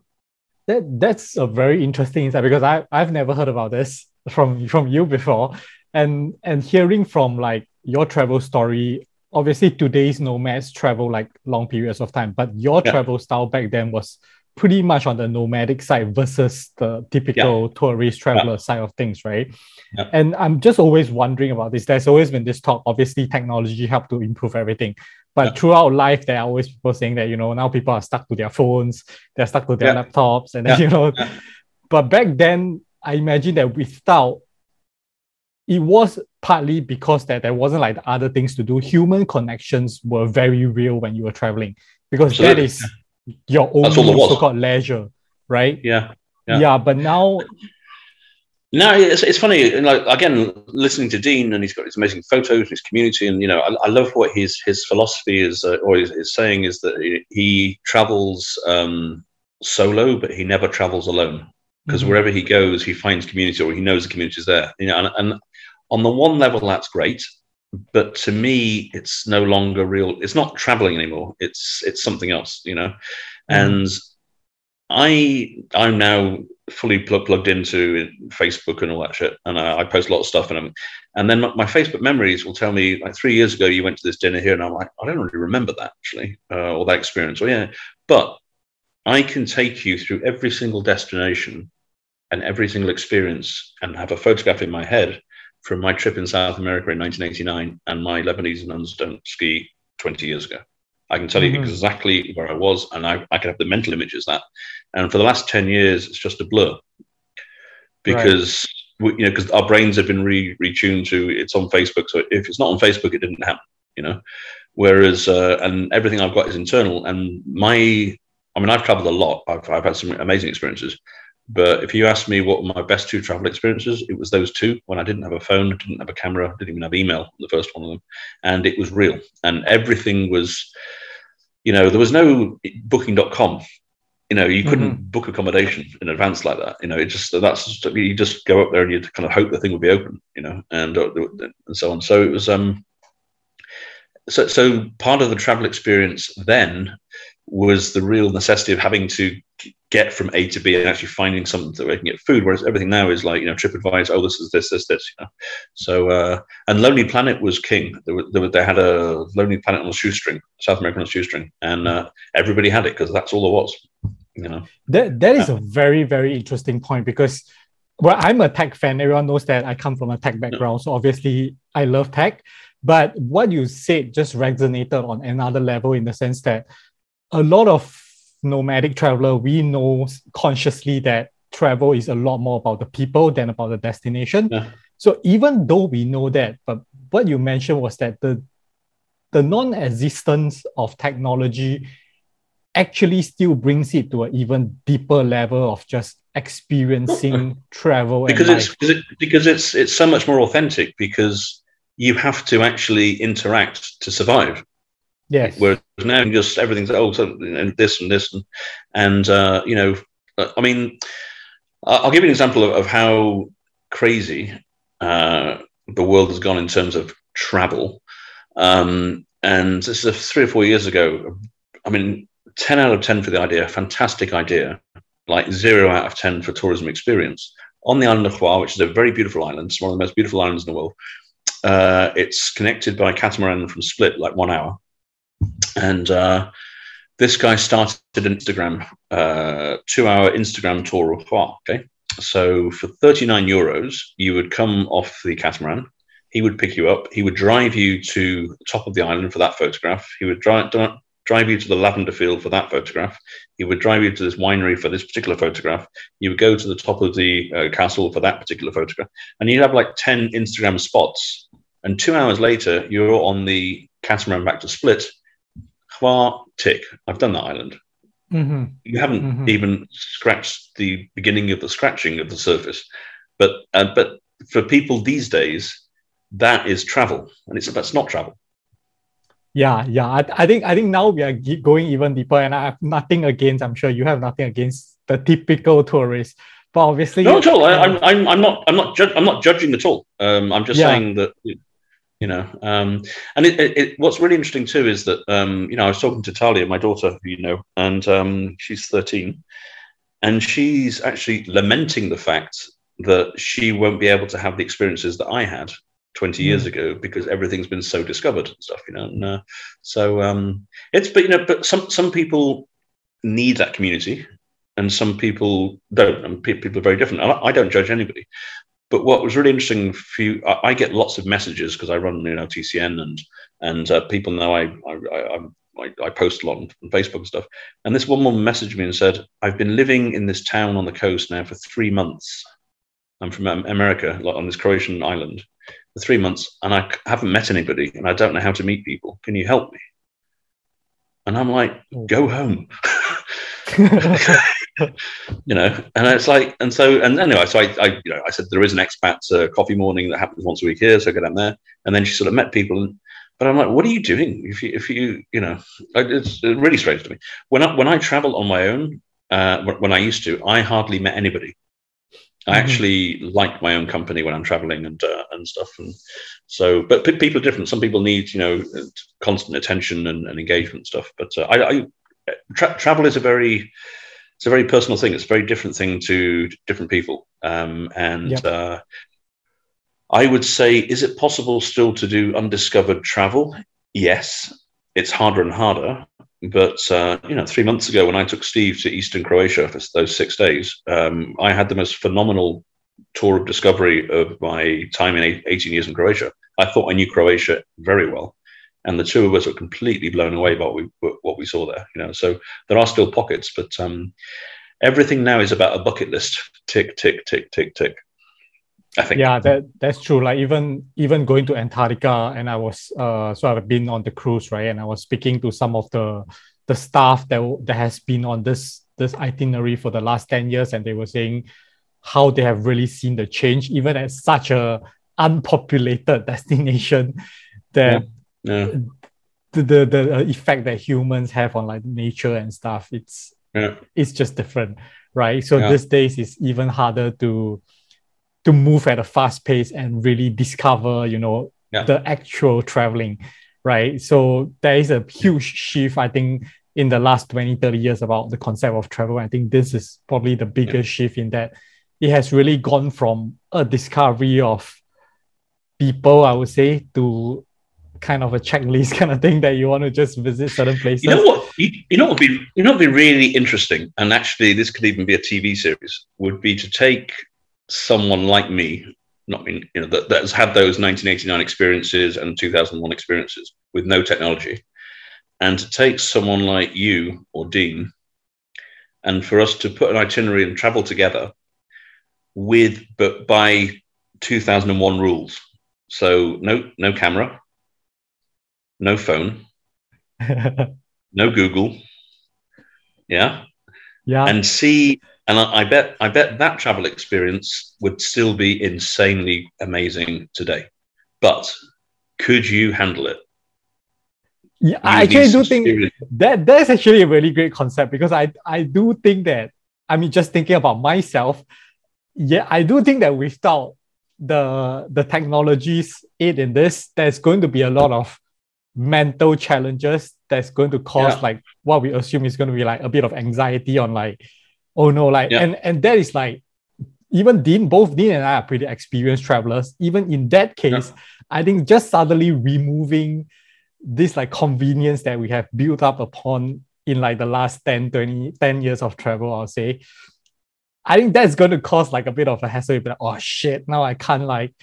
[SPEAKER 3] That that's a very interesting insight because I I've never heard about this from from you before, and and hearing from like your travel story. Obviously, today's nomads travel like long periods of time, but your yeah. travel style back then was pretty much on the nomadic side versus the typical yeah. tourist traveler yeah. side of things, right? Yeah. And I'm just always wondering about this. There's always been this talk. Obviously, technology helped to improve everything, but throughout life, there are always people saying that you know now people are stuck to their phones, they're stuck to their laptops, and then you know. But back then, I imagine that without it was partly because that there wasn't like other things to do. Human connections were very real when you were traveling because Absolutely. that is your own so-called leisure, right?
[SPEAKER 1] Yeah.
[SPEAKER 3] yeah. Yeah, but now
[SPEAKER 1] no, it's, it's funny. Like again, listening to Dean, and he's got his amazing photos, and his community, and you know, I, I love what his his philosophy is, uh, or is, is, saying is that he, he travels um, solo, but he never travels alone because mm-hmm. wherever he goes, he finds community, or he knows the community is there. You know, and, and on the one level, that's great, but to me, it's no longer real. It's not traveling anymore. It's it's something else. You know, mm-hmm. and I I'm now fully plug, plugged into Facebook and all that shit, and I, I post a lot of stuff, and I'm, and then my, my, Facebook memories will tell me like three years ago you went to this dinner here, and I'm like I don't really remember that actually, uh, or that experience, or yeah, but I can take you through every single destination and every single experience, and have a photograph in my head from my trip in South America in 1989 and my Lebanese nuns don't ski 20 years ago. I can tell mm-hmm. you exactly where I was, and I, I can have the mental images that. And for the last ten years, it's just a blur because right. we, you know because our brains have been re- retuned to it's on Facebook. So if it's not on Facebook, it didn't happen. You know, whereas uh, and everything I've got is internal. And my, I mean, I've traveled a lot. I've, I've had some amazing experiences. But if you ask me what were my best two travel experiences, it was those two when I didn't have a phone, didn't have a camera, didn't even have email, the first one of them. And it was real. And everything was, you know, there was no booking.com. You know, you couldn't mm-hmm. book accommodation in advance like that. You know, it just, that's, just, you just go up there and you kind of hope the thing would be open, you know, and, uh, and so on. So it was, um, so, so part of the travel experience then was the real necessity of having to get from A to B and actually finding something that we can get food. Whereas everything now is like, you know, TripAdvisor, oh, this is this, this, this, you know. So, uh, and Lonely Planet was king. There were, there were, they had a Lonely Planet on a shoestring, South American on a shoestring, and uh, everybody had it because that's all there was, you know.
[SPEAKER 3] That, that is yeah. a very, very interesting point because, well, I'm a tech fan. Everyone knows that I come from a tech background. Yeah. So obviously I love tech. But what you said just resonated on another level in the sense that a lot of nomadic traveler, we know consciously that travel is a lot more about the people than about the destination. Yeah. So even though we know that, but what you mentioned was that the the non-existence of technology actually still brings it to an even deeper level of just experiencing travel
[SPEAKER 1] because it's because it's it's so much more authentic because you have to actually interact to survive
[SPEAKER 3] Yes.
[SPEAKER 1] Whereas now just everything's oh so and this and this and and uh, you know I mean I'll give you an example of, of how crazy uh, the world has gone in terms of travel. Um, and this is three or four years ago. I mean, ten out of ten for the idea, fantastic idea. Like zero out of ten for tourism experience on the island of Hvar, which is a very beautiful island. It's one of the most beautiful islands in the world. Uh, it's connected by catamaran from Split, like one hour. And uh, this guy started an Instagram, uh, two hour Instagram tour of Hvar. Okay. So for 39 euros, you would come off the catamaran. He would pick you up. He would drive you to the top of the island for that photograph. He would drive, drive you to the lavender field for that photograph. He would drive you to this winery for this particular photograph. You would go to the top of the uh, castle for that particular photograph. And you'd have like 10 Instagram spots. And two hours later, you're on the catamaran back to Split Hvar tick. I've done that island. Mm-hmm. You haven't mm-hmm. even scratched the beginning of the scratching of the surface, but uh, but for people these days, that is travel, and it's that's not travel.
[SPEAKER 3] Yeah, yeah. I, I think I think now we are going even deeper, and I have nothing against. I'm sure you have nothing against the typical tourist, but obviously,
[SPEAKER 1] not at all. I, am I'm, I'm not, I'm not, ju- I'm not judging at all. Um, I'm just
[SPEAKER 3] Yeah.
[SPEAKER 1] saying that, you know, um, and it, it, it, what's really interesting too is that, um, you know, I was talking to Talia, my daughter, who you know, and um, she's 13, and she's actually lamenting the fact that she won't be able to have the experiences that I had 20 years ago because everything's been so discovered and stuff, you know. And, uh, so um, it's, but you know, but some some people need that community, and some people don't, and pe- people are very different. I, I don't judge anybody. But what was really interesting for you, I, I get lots of messages because I run, you know, TCN and and uh, people know I I, I I post a lot on Facebook and stuff. And this one woman messaged me and said, "I've been living in this town on the coast now for three months. I'm from America, like on this Croatian island, for three months, and I haven't met anybody, and I don't know how to meet people. Can you help me?" And I'm like, "Go home." you know, and it's like, and so, and anyway, so I, I, you know, I said there is an expat uh, coffee morning that happens once a week here, so I go down there, and then she sort of met people, and but I'm like, what are you doing if you, if you, you know, it's really strange to me when I when I travel on my own, uh, when, I used to, I hardly met anybody. I
[SPEAKER 3] Mhm.
[SPEAKER 1] actually like my own company when I'm traveling and uh, and stuff, and so, but pe- people are different. Some people need, you know, constant attention and, and engagement and stuff. But uh, I, I tra- travel is a very it's a very personal thing. It's a very different thing to different people. Um, and
[SPEAKER 3] Yep.
[SPEAKER 1] uh, I would say, is it possible still to do undiscovered travel? Yes, it's harder and harder. But uh, you know, three months ago when I took Steve to Eastern Croatia for those six days, um, I had the most phenomenal tour of discovery of my time in eight- 18 years in Croatia. I thought I knew Croatia very well, and the two of us were completely blown away by what we what we saw there. You know, so there are still pockets, but um, everything now is about a bucket list. Tick, tick, tick, tick, tick. I think.
[SPEAKER 3] yeah that that's true like even even going to antarctica and i was uh so i've been on the cruise right and i was speaking to some of the the staff that that has been on this this itinerary for the last 10 years and they were saying how they have really seen the change even at such a unpopulated destination that
[SPEAKER 1] Yeah.
[SPEAKER 3] The, the the uh, effect that humans have on like nature and stuff it's
[SPEAKER 1] Yeah.
[SPEAKER 3] it's just different right so
[SPEAKER 1] Yeah.
[SPEAKER 3] these days it's even harder to to move at a fast pace and really discover you know
[SPEAKER 1] Yeah.
[SPEAKER 3] the actual traveling right so there is a huge shift i think in the last 20 30 years about the concept of travel i think this is probably the biggest shift in that it has really gone from a discovery of people i would say to kind of a checklist kind of thing that you want to just visit certain places
[SPEAKER 1] You know what? You, you know what would be you know what would be really interesting, and actually this could even be a TV series. Would be to take someone like me, not me, you know, that, that has had those 1989 experiences and 2001 experiences with no technology, and to take someone like you or Dean, and for us to put an itinerary and travel together with, but by 2001 rules. So no no camera, no phone, no Google. Yeah.
[SPEAKER 3] yeah
[SPEAKER 1] And see, and I, I bet I bet that travel experience would still be insanely amazing today. But could you handle it?
[SPEAKER 3] yeah i actually do think that that's actually a really great concept because I I do think that I mean just thinking about myself, yeah, I do think that without the the technologies aid in this, there's going to be a lot of mental challenges that's going to cause
[SPEAKER 1] Yeah.
[SPEAKER 3] like what we assume is going to be like a bit of anxiety on like, oh no, like
[SPEAKER 1] Yeah.
[SPEAKER 3] and and that is like even Dean, both Dean and I are pretty experienced travelers. Even in that case, I think just suddenly removing this like convenience that we have built up upon in like the last 10 20 10 years of travel i'll say i think that's going to cause like a bit of a hassle You'll like, oh shit now i can't like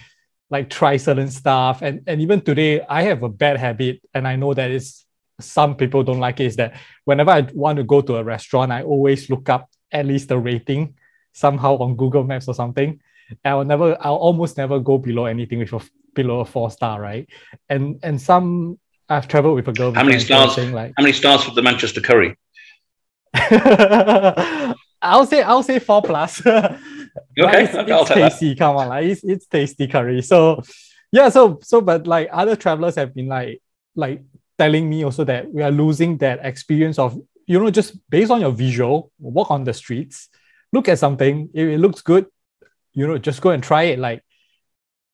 [SPEAKER 3] like try certain stuff and and even today i have a bad habit and i know that is some people don't like it is that whenever i want to go to a restaurant i always look up at least the rating somehow on google maps or something i'll never i'll almost never go below anything with a below a four star right and and some I've traveled with a girl.
[SPEAKER 1] How many
[SPEAKER 3] before, and she was
[SPEAKER 1] stars?
[SPEAKER 3] Like,
[SPEAKER 1] How many stars for the Manchester Curry?
[SPEAKER 3] I'll say I'll say four plus.
[SPEAKER 1] Okay,
[SPEAKER 3] it's,
[SPEAKER 1] okay,
[SPEAKER 3] it's tasty. Come on, like it's, it's tasty curry. So yeah, so so but like other travelers have been like like telling me also that we are losing that experience of you know just based on your visual walk on the streets, look at something, if it looks good, you know, just go and try it. Like,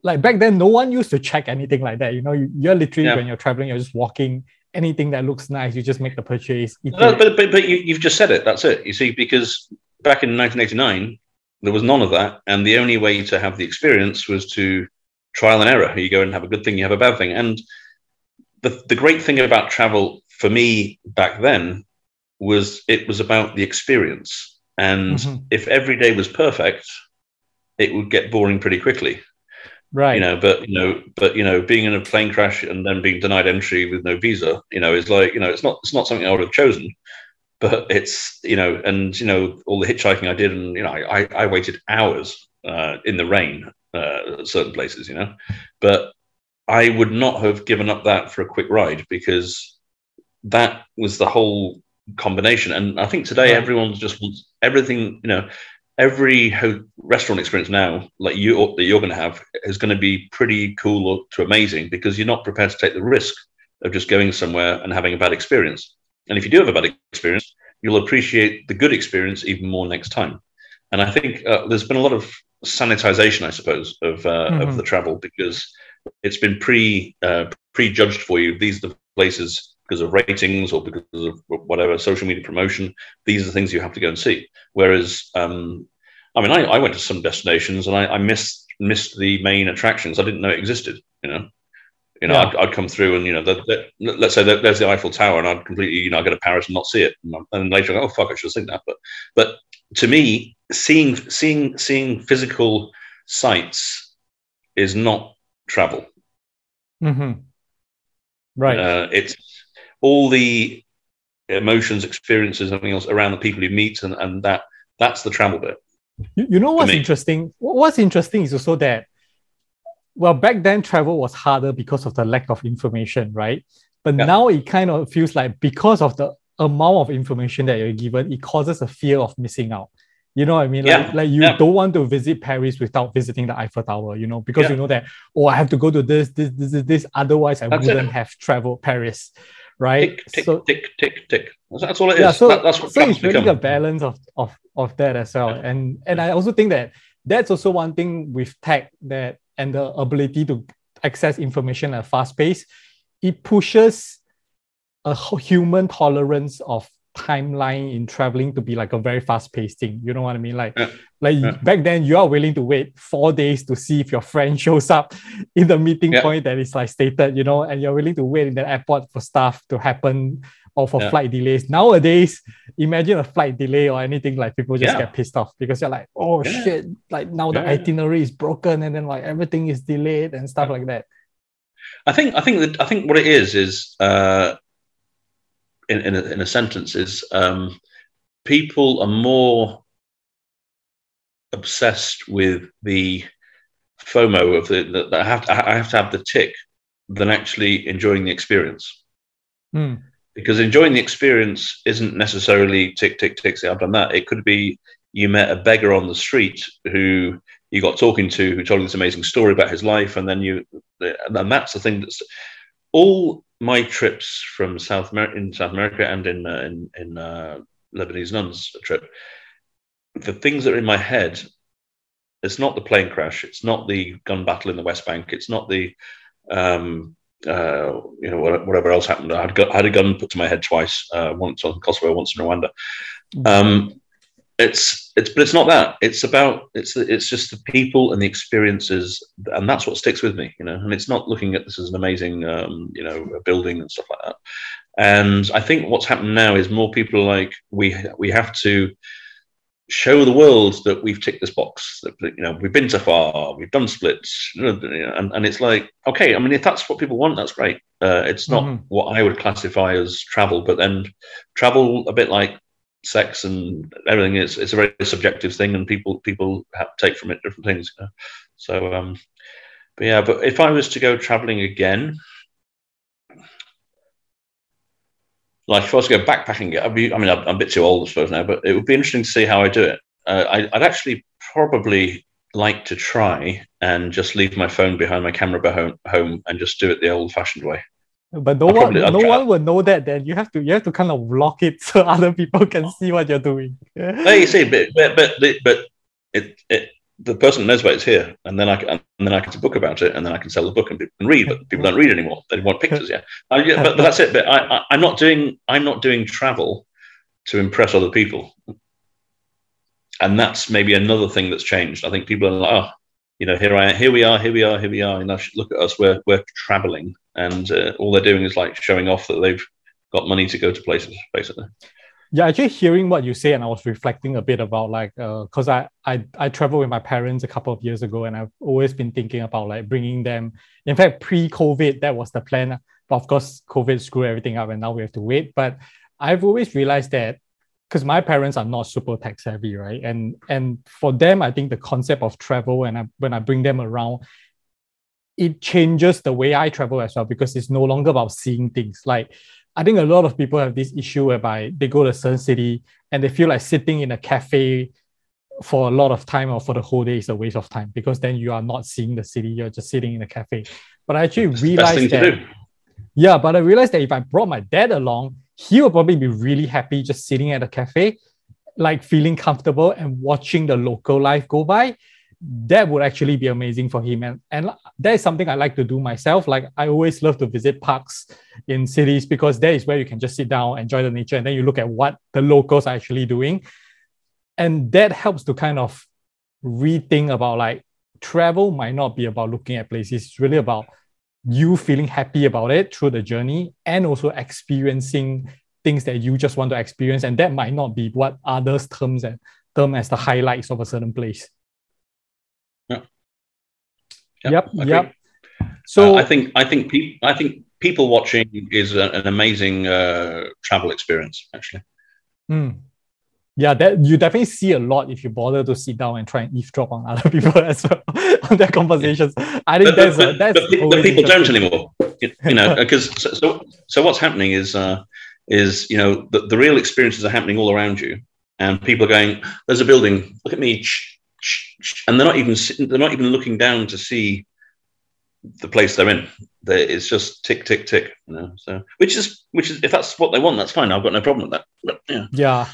[SPEAKER 3] like back then, no one used to check anything like that. You know, you, you're literally
[SPEAKER 1] Yeah.
[SPEAKER 3] when you're traveling, you're just walking. Anything that looks nice, you just make the purchase.
[SPEAKER 1] No, but but, but you, you've just said it. That's it. You see, because back in 1989, there was none of that, and the only way to have the experience was to trial and error. You go and have a good thing, you have a bad thing, and the the great thing about travel for me back then was it was about the experience. And
[SPEAKER 3] Mhm.
[SPEAKER 1] if every day was perfect, it would get boring pretty quickly
[SPEAKER 3] right.
[SPEAKER 1] you know but you know but you know being in a plane crash and then being denied entry with no visa you know is like you know it's not it's not something i would have chosen but it's you know and you know all the hitchhiking i did and you know i i, waited hours uh, in the rain uh, at certain places you know but i would not have given up that for a quick ride because that was the whole combination and i think today
[SPEAKER 3] Right.
[SPEAKER 1] everyone just wants everything you know every ho- restaurant experience now, like you that you're going to have, is going to be pretty cool to amazing because you're not prepared to take the risk of just going somewhere and having a bad experience. And if you do have a bad experience, you'll appreciate the good experience even more next time. And I think uh, there's been a lot of sanitization, I suppose, of uh,
[SPEAKER 3] Mhm.
[SPEAKER 1] of the travel because it's been pre uh, prejudged for you. These are the places because of ratings or because of whatever social media promotion. These are the things you have to go and see. Whereas, um, I mean, I, I went to some destinations and I, I missed missed the main attractions. I didn't know it existed. You know, you know,
[SPEAKER 3] Yeah.
[SPEAKER 1] I'd, I'd come through and you know, the, the, let's say there's the Eiffel Tower, and I'd completely, you know, I go to Paris and not see it, and, and later, I go, oh fuck, I should have seen that. But but to me, seeing seeing seeing physical sights is not travel.
[SPEAKER 3] Mhm. Right.
[SPEAKER 1] Uh, it's all the emotions, experiences, everything else around the people you meet, and, and that that's the travel bit.
[SPEAKER 3] You, you know what's interesting? What's interesting is also that, well, back then travel was harder because of the lack of information, right? But
[SPEAKER 1] Yeah.
[SPEAKER 3] now it kind of feels like because of the amount of information that you're given, it causes a fear of missing out. You know what I mean? Like,
[SPEAKER 1] Yeah,
[SPEAKER 3] like you
[SPEAKER 1] yeah.
[SPEAKER 3] don't want to visit Paris without visiting the Eiffel Tower, you know, because
[SPEAKER 1] Yeah.
[SPEAKER 3] you know that, oh, I have to go to this, this, this, this, this. Otherwise, I
[SPEAKER 1] That's
[SPEAKER 3] wouldn't
[SPEAKER 1] it.
[SPEAKER 3] have traveled Paris, right?
[SPEAKER 1] Tick tick
[SPEAKER 3] so,
[SPEAKER 1] tick tick tick. That's, that's all it is.
[SPEAKER 3] yeah so,
[SPEAKER 1] That- that's what
[SPEAKER 3] so it's really
[SPEAKER 1] become.
[SPEAKER 3] a balance of of of that as well and and i also think that that's also one thing with tech that and the ability to access information at a fast pace it pushes a human tolerance of timeline in traveling to be like a very fast paced thing you know what i mean like
[SPEAKER 1] Yeah.
[SPEAKER 3] like
[SPEAKER 1] Yeah.
[SPEAKER 3] back then you are willing to wait four days to see if your friend shows up in the meeting
[SPEAKER 1] Yeah.
[SPEAKER 3] point that is like stated you know and you're willing to wait in the airport for stuff to happen or for
[SPEAKER 1] Yeah.
[SPEAKER 3] flight delays. Nowadays, imagine a flight delay or anything like people just
[SPEAKER 1] Yeah.
[SPEAKER 3] get pissed off because you're like, oh
[SPEAKER 1] Yeah.
[SPEAKER 3] shit, like now the itinerary is broken and then like everything is delayed and stuff like that.
[SPEAKER 1] I think I think that I think what it is is uh, in in a, in a sentence is um, people are more obsessed with the FOMO of the that I have to, I have to have the tick than actually enjoying the experience.
[SPEAKER 3] Hmm.
[SPEAKER 1] Because enjoying the experience isn't necessarily tick tick tick. Say I've done that. It could be you met a beggar on the street who you got talking to, who told you this amazing story about his life, and then you and that's the thing that's all my trips from South America in South America and in uh, in, in uh, Lebanese nuns trip. The things that are in my head, it's not the plane crash, it's not the gun battle in the West Bank, it's not the um, uh, you know whatever else happened. I had, gu- I had a gun put to my head twice, uh, once on Kosovo, once in Rwanda. Um, it's it's but it's not that. It's about it's the- it's just the people and the experiences, and that's what sticks with me, you know. And it's not looking at this as an amazing, um, you know, building and stuff like that. And I think what's happened now is more people are like we we have to show the world that we've ticked this box. That you know we've been so far, we've done splits, you know, and, and it's like okay. I mean, if that's what people want, that's great. Uh, it's not
[SPEAKER 3] Mhm.
[SPEAKER 1] what I would classify as travel, but then travel a bit like sex and everything is it's a very subjective thing, and people people have, take from it different things. You know? So, um, but yeah, but if I was to go traveling again. Like if I was to go backpacking, I'd be, I mean, I'm, a bit too old, I suppose now, but it would be interesting to see how I do it. Uh, I, I'd actually probably like to try and just leave my phone behind my camera behind home and just do it the old-fashioned way.
[SPEAKER 3] But no one, no one will know that. Then you have to, you have to kind of block it so other people can see what you're doing.
[SPEAKER 1] hey, you see, but but but, but it, it the person knows about it's here, and then I can, and then I can book about it, and then I can sell the book and people can read. But people don't read anymore; they want pictures. Yeah, uh, yeah but, but, that's it. But I, I, I'm not doing I'm not doing travel to impress other people, and that's maybe another thing that's changed. I think people are like, oh, you know, here I here we are, here we are, here we are. Know, look at us, we're we're traveling, and uh, all they're doing is like showing off that they've got money to go to places, basically
[SPEAKER 3] yeah actually hearing what you say and i was reflecting a bit about like because uh, I, I i traveled with my parents a couple of years ago and i've always been thinking about like bringing them. In fact pre-covid that was the plan. But of course covid screwed everything up and now we have to wait. But i've always realized that because my parents are not super tech savvy right? And and for them i think the concept of travel and I, when i bring them around it changes the way i travel as well because it's no longer about seeing things. Like I think a lot of people have this issue whereby they go to a certain city and they feel like sitting in a cafe for a lot of time or for the whole day is a waste of time because then you are not seeing the city, you're just sitting in a cafe. But I actually realized that. Yeah, but I realized that if I brought my dad along, he would probably be really happy just sitting at a cafe, like feeling comfortable and watching the local life go by that would actually be amazing for him. And, and that is something I like to do myself. Like I always love to visit parks in cities because there is where you can just sit down, enjoy the nature, and then you look at what the locals are actually doing. And that helps to kind of rethink about like travel might not be about looking at places. It's really about you feeling happy about it through the journey and also experiencing things that you just want to experience. And that might not be what others terms and term as the highlights of a certain place. Yep. Yep. yep.
[SPEAKER 1] So uh, I think I think pe- I think people watching is a, an amazing uh, travel experience. Actually.
[SPEAKER 3] Mm. Yeah, that you definitely see a lot if you bother to sit down and try and eavesdrop on other people as well on their conversations. I think but, that's
[SPEAKER 1] but,
[SPEAKER 3] that's
[SPEAKER 1] but, but people don't anymore. You know, because so, so, so what's happening is uh, is you know the, the real experiences are happening all around you, and people are going, "There's a building. Look at me and they're not even they're not even looking down to see the place they're in. They're, it's just tick, tick, tick. You know, so which is which is if that's what they want, that's fine. I've got no problem with that. But, yeah,
[SPEAKER 3] yeah,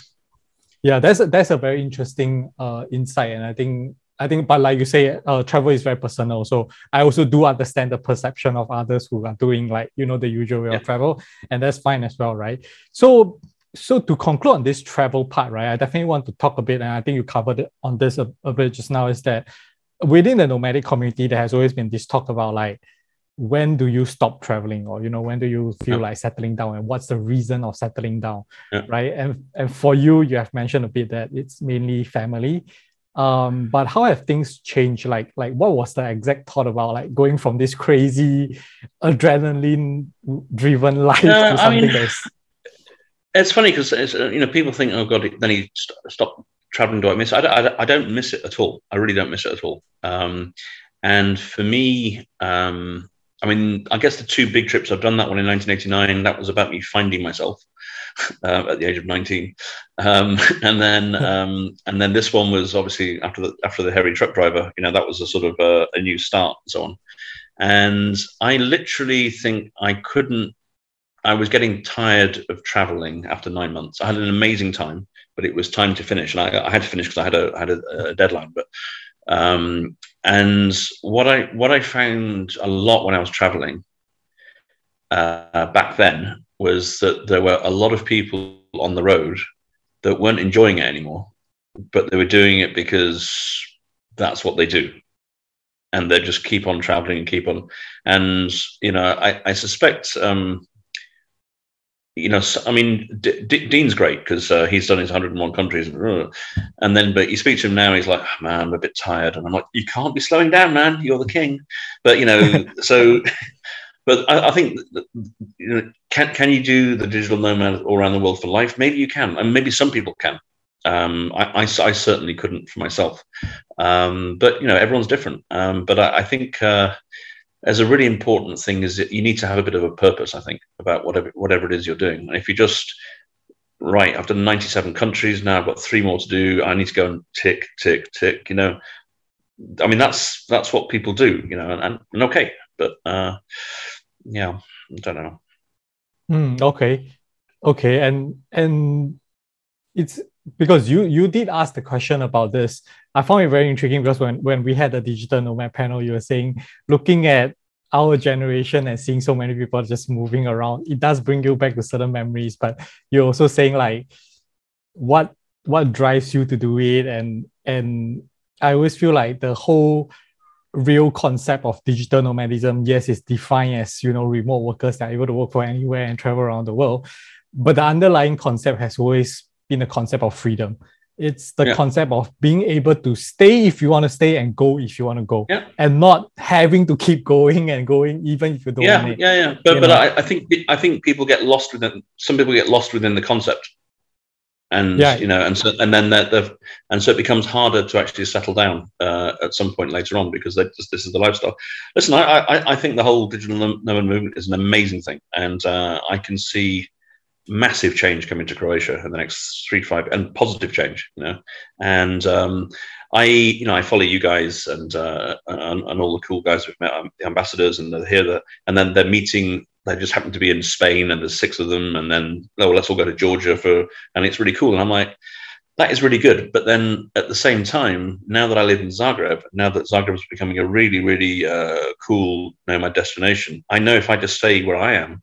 [SPEAKER 3] yeah. That's a, that's a very interesting uh, insight, and I think I think, but like you say, uh, travel is very personal. So I also do understand the perception of others who are doing like you know the usual way yeah. of travel, and that's fine as well, right? So so to conclude on this travel part, right, I definitely want to talk a bit, and I think you covered it on this a, a bit just now, is that within the nomadic community, there has always been this talk about like when do you stop traveling or you know when do you feel yeah. like settling down and what's the reason of settling down yeah. right and and for you you have mentioned a bit that it's mainly family um but how have things changed like like what was the exact thought about like going from this crazy adrenaline driven life to something I mean, that's
[SPEAKER 1] it's funny because uh, you know people think, oh god, then he st- stopped traveling. Do I miss? It? I, I, I, don't miss it at all. I really don't miss it at all. Um, and for me, um, I mean, I guess the two big trips I've done that one in 1989. That was about me finding myself uh, at the age of 19, um, and then um, and then this one was obviously after the after the heavy truck driver. You know, that was a sort of a, a new start and so on. And I literally think I couldn't I was getting tired of traveling after nine months. I had an amazing time, but it was time to finish, and I, I had to finish because I had a had a, a deadline. But um, and what I what I found a lot when I was traveling uh, back then was that there were a lot of people on the road that weren't enjoying it anymore, but they were doing it because that's what they do and they just keep on traveling and keep on. And you know, I, I suspect um, you know, I mean, D- D- Dean's great because uh, he's done his 101 countries, and then, but you speak to him now, he's like, oh, "Man, I'm a bit tired," and I'm like, "You can't be slowing down, man. You're the king." But you know, so, but I, I think, you know, can can you do the digital nomad all around the world for life? Maybe you can, and maybe some people can. Um, I, I, I, certainly couldn't for myself, um, but you know, everyone's different. Um, but I, I think. Uh, as a really important thing is that you need to have a bit of a purpose, I think, about whatever whatever it is you're doing. And if you just right, I've done 97 countries now, I've got three more to do. I need to go and tick, tick, tick. You know, I mean that's that's what people do. You know, and, and okay, but uh, yeah, I don't know.
[SPEAKER 3] Mm, okay, okay, and and it's because you you did ask the question about this. I found it very intriguing because when when we had the digital nomad panel, you were saying looking at our generation and seeing so many people just moving around, it does bring you back to certain memories. But you're also saying like what what drives you to do it and and I always feel like the whole real concept of digital nomadism, yes, is defined as you know remote workers that are able to work for anywhere and travel around the world. But the underlying concept has always been the concept of freedom. It's the yeah. concept of being able to stay if you want to stay and go if you want to go,
[SPEAKER 1] yeah.
[SPEAKER 3] and not having to keep going and going even if you don't.
[SPEAKER 1] Yeah, yeah, yeah. But but I, I, think I think people get lost within. Some people get lost within the concept, and yeah. you know, and so and then the and so it becomes harder to actually settle down uh, at some point later on because just, this is the lifestyle. Listen, I, I I think the whole digital nomad movement is an amazing thing, and uh, I can see massive change coming to Croatia in the next three to five, and positive change, you know. And um, I, you know, I follow you guys and, uh, and, and all the cool guys we've met, um, the ambassadors, and they're here, and then they're meeting. They just happen to be in Spain, and there's six of them, and then oh, let's all go to Georgia for, and it's really cool. And I'm like, that is really good. But then at the same time, now that I live in Zagreb, now that Zagreb is becoming a really, really uh, cool nomad destination, I know if I just stay where I am,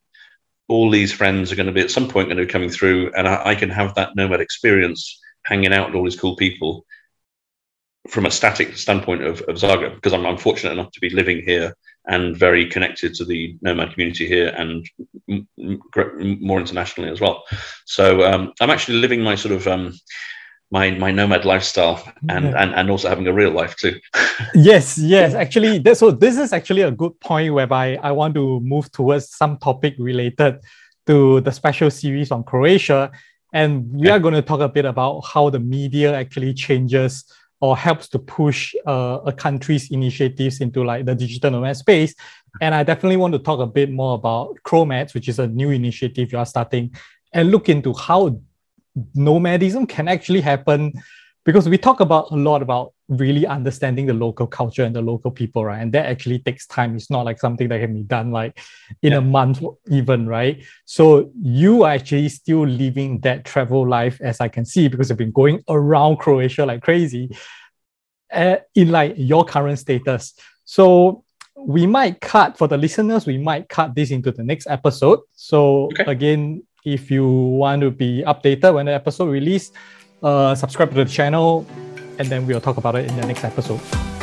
[SPEAKER 1] all these friends are going to be at some point going to be coming through, and I, I can have that nomad experience hanging out with all these cool people from a static standpoint of, of Zagreb, because I'm, I'm fortunate enough to be living here and very connected to the nomad community here and m- m- more internationally as well. So um, I'm actually living my sort of um, my my nomad lifestyle and yeah. and, and also having a real life too.
[SPEAKER 3] Yes yes actually this, so this is actually a good point whereby i want to move towards some topic related to the special series on croatia. And we are going to talk a bit about how the media actually changes or helps to push uh, a country's initiatives into like the digital nomad space. And i definitely want to talk a bit more about chromads which is a new initiative you are starting and look into how nomadism can actually happen because we talk about a lot about really understanding the local culture and the local people, right? And that actually takes time. It's not like something that can be done like in yeah. a month, even, right? So you are actually still living that travel life, as I can see, because you've been going around Croatia like crazy uh, in like your current status. So we might cut for the listeners, we might cut this into the next episode. So okay. again, if you want to be updated when the episode release, uh, subscribe to the channel, and then we'll talk about it in the next episode.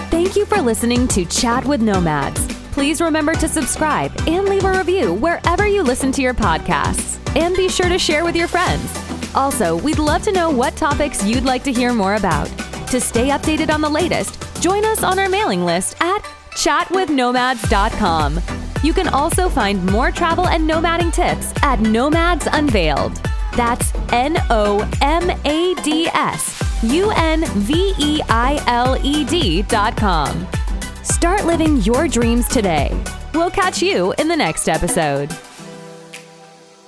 [SPEAKER 2] Thank you for listening to Chat with Nomads. Please remember to subscribe and leave a review wherever you listen to your podcasts. And be sure to share with your friends. Also, we'd love to know what topics you'd like to hear more about. To stay updated on the latest, join us on our mailing list at chatwithnomads.com. You can also find more travel and nomading tips at Nomads Unveiled. That's N O M A D S U N V E I L E D dot com. Start living your dreams today. We'll catch you in the next episode.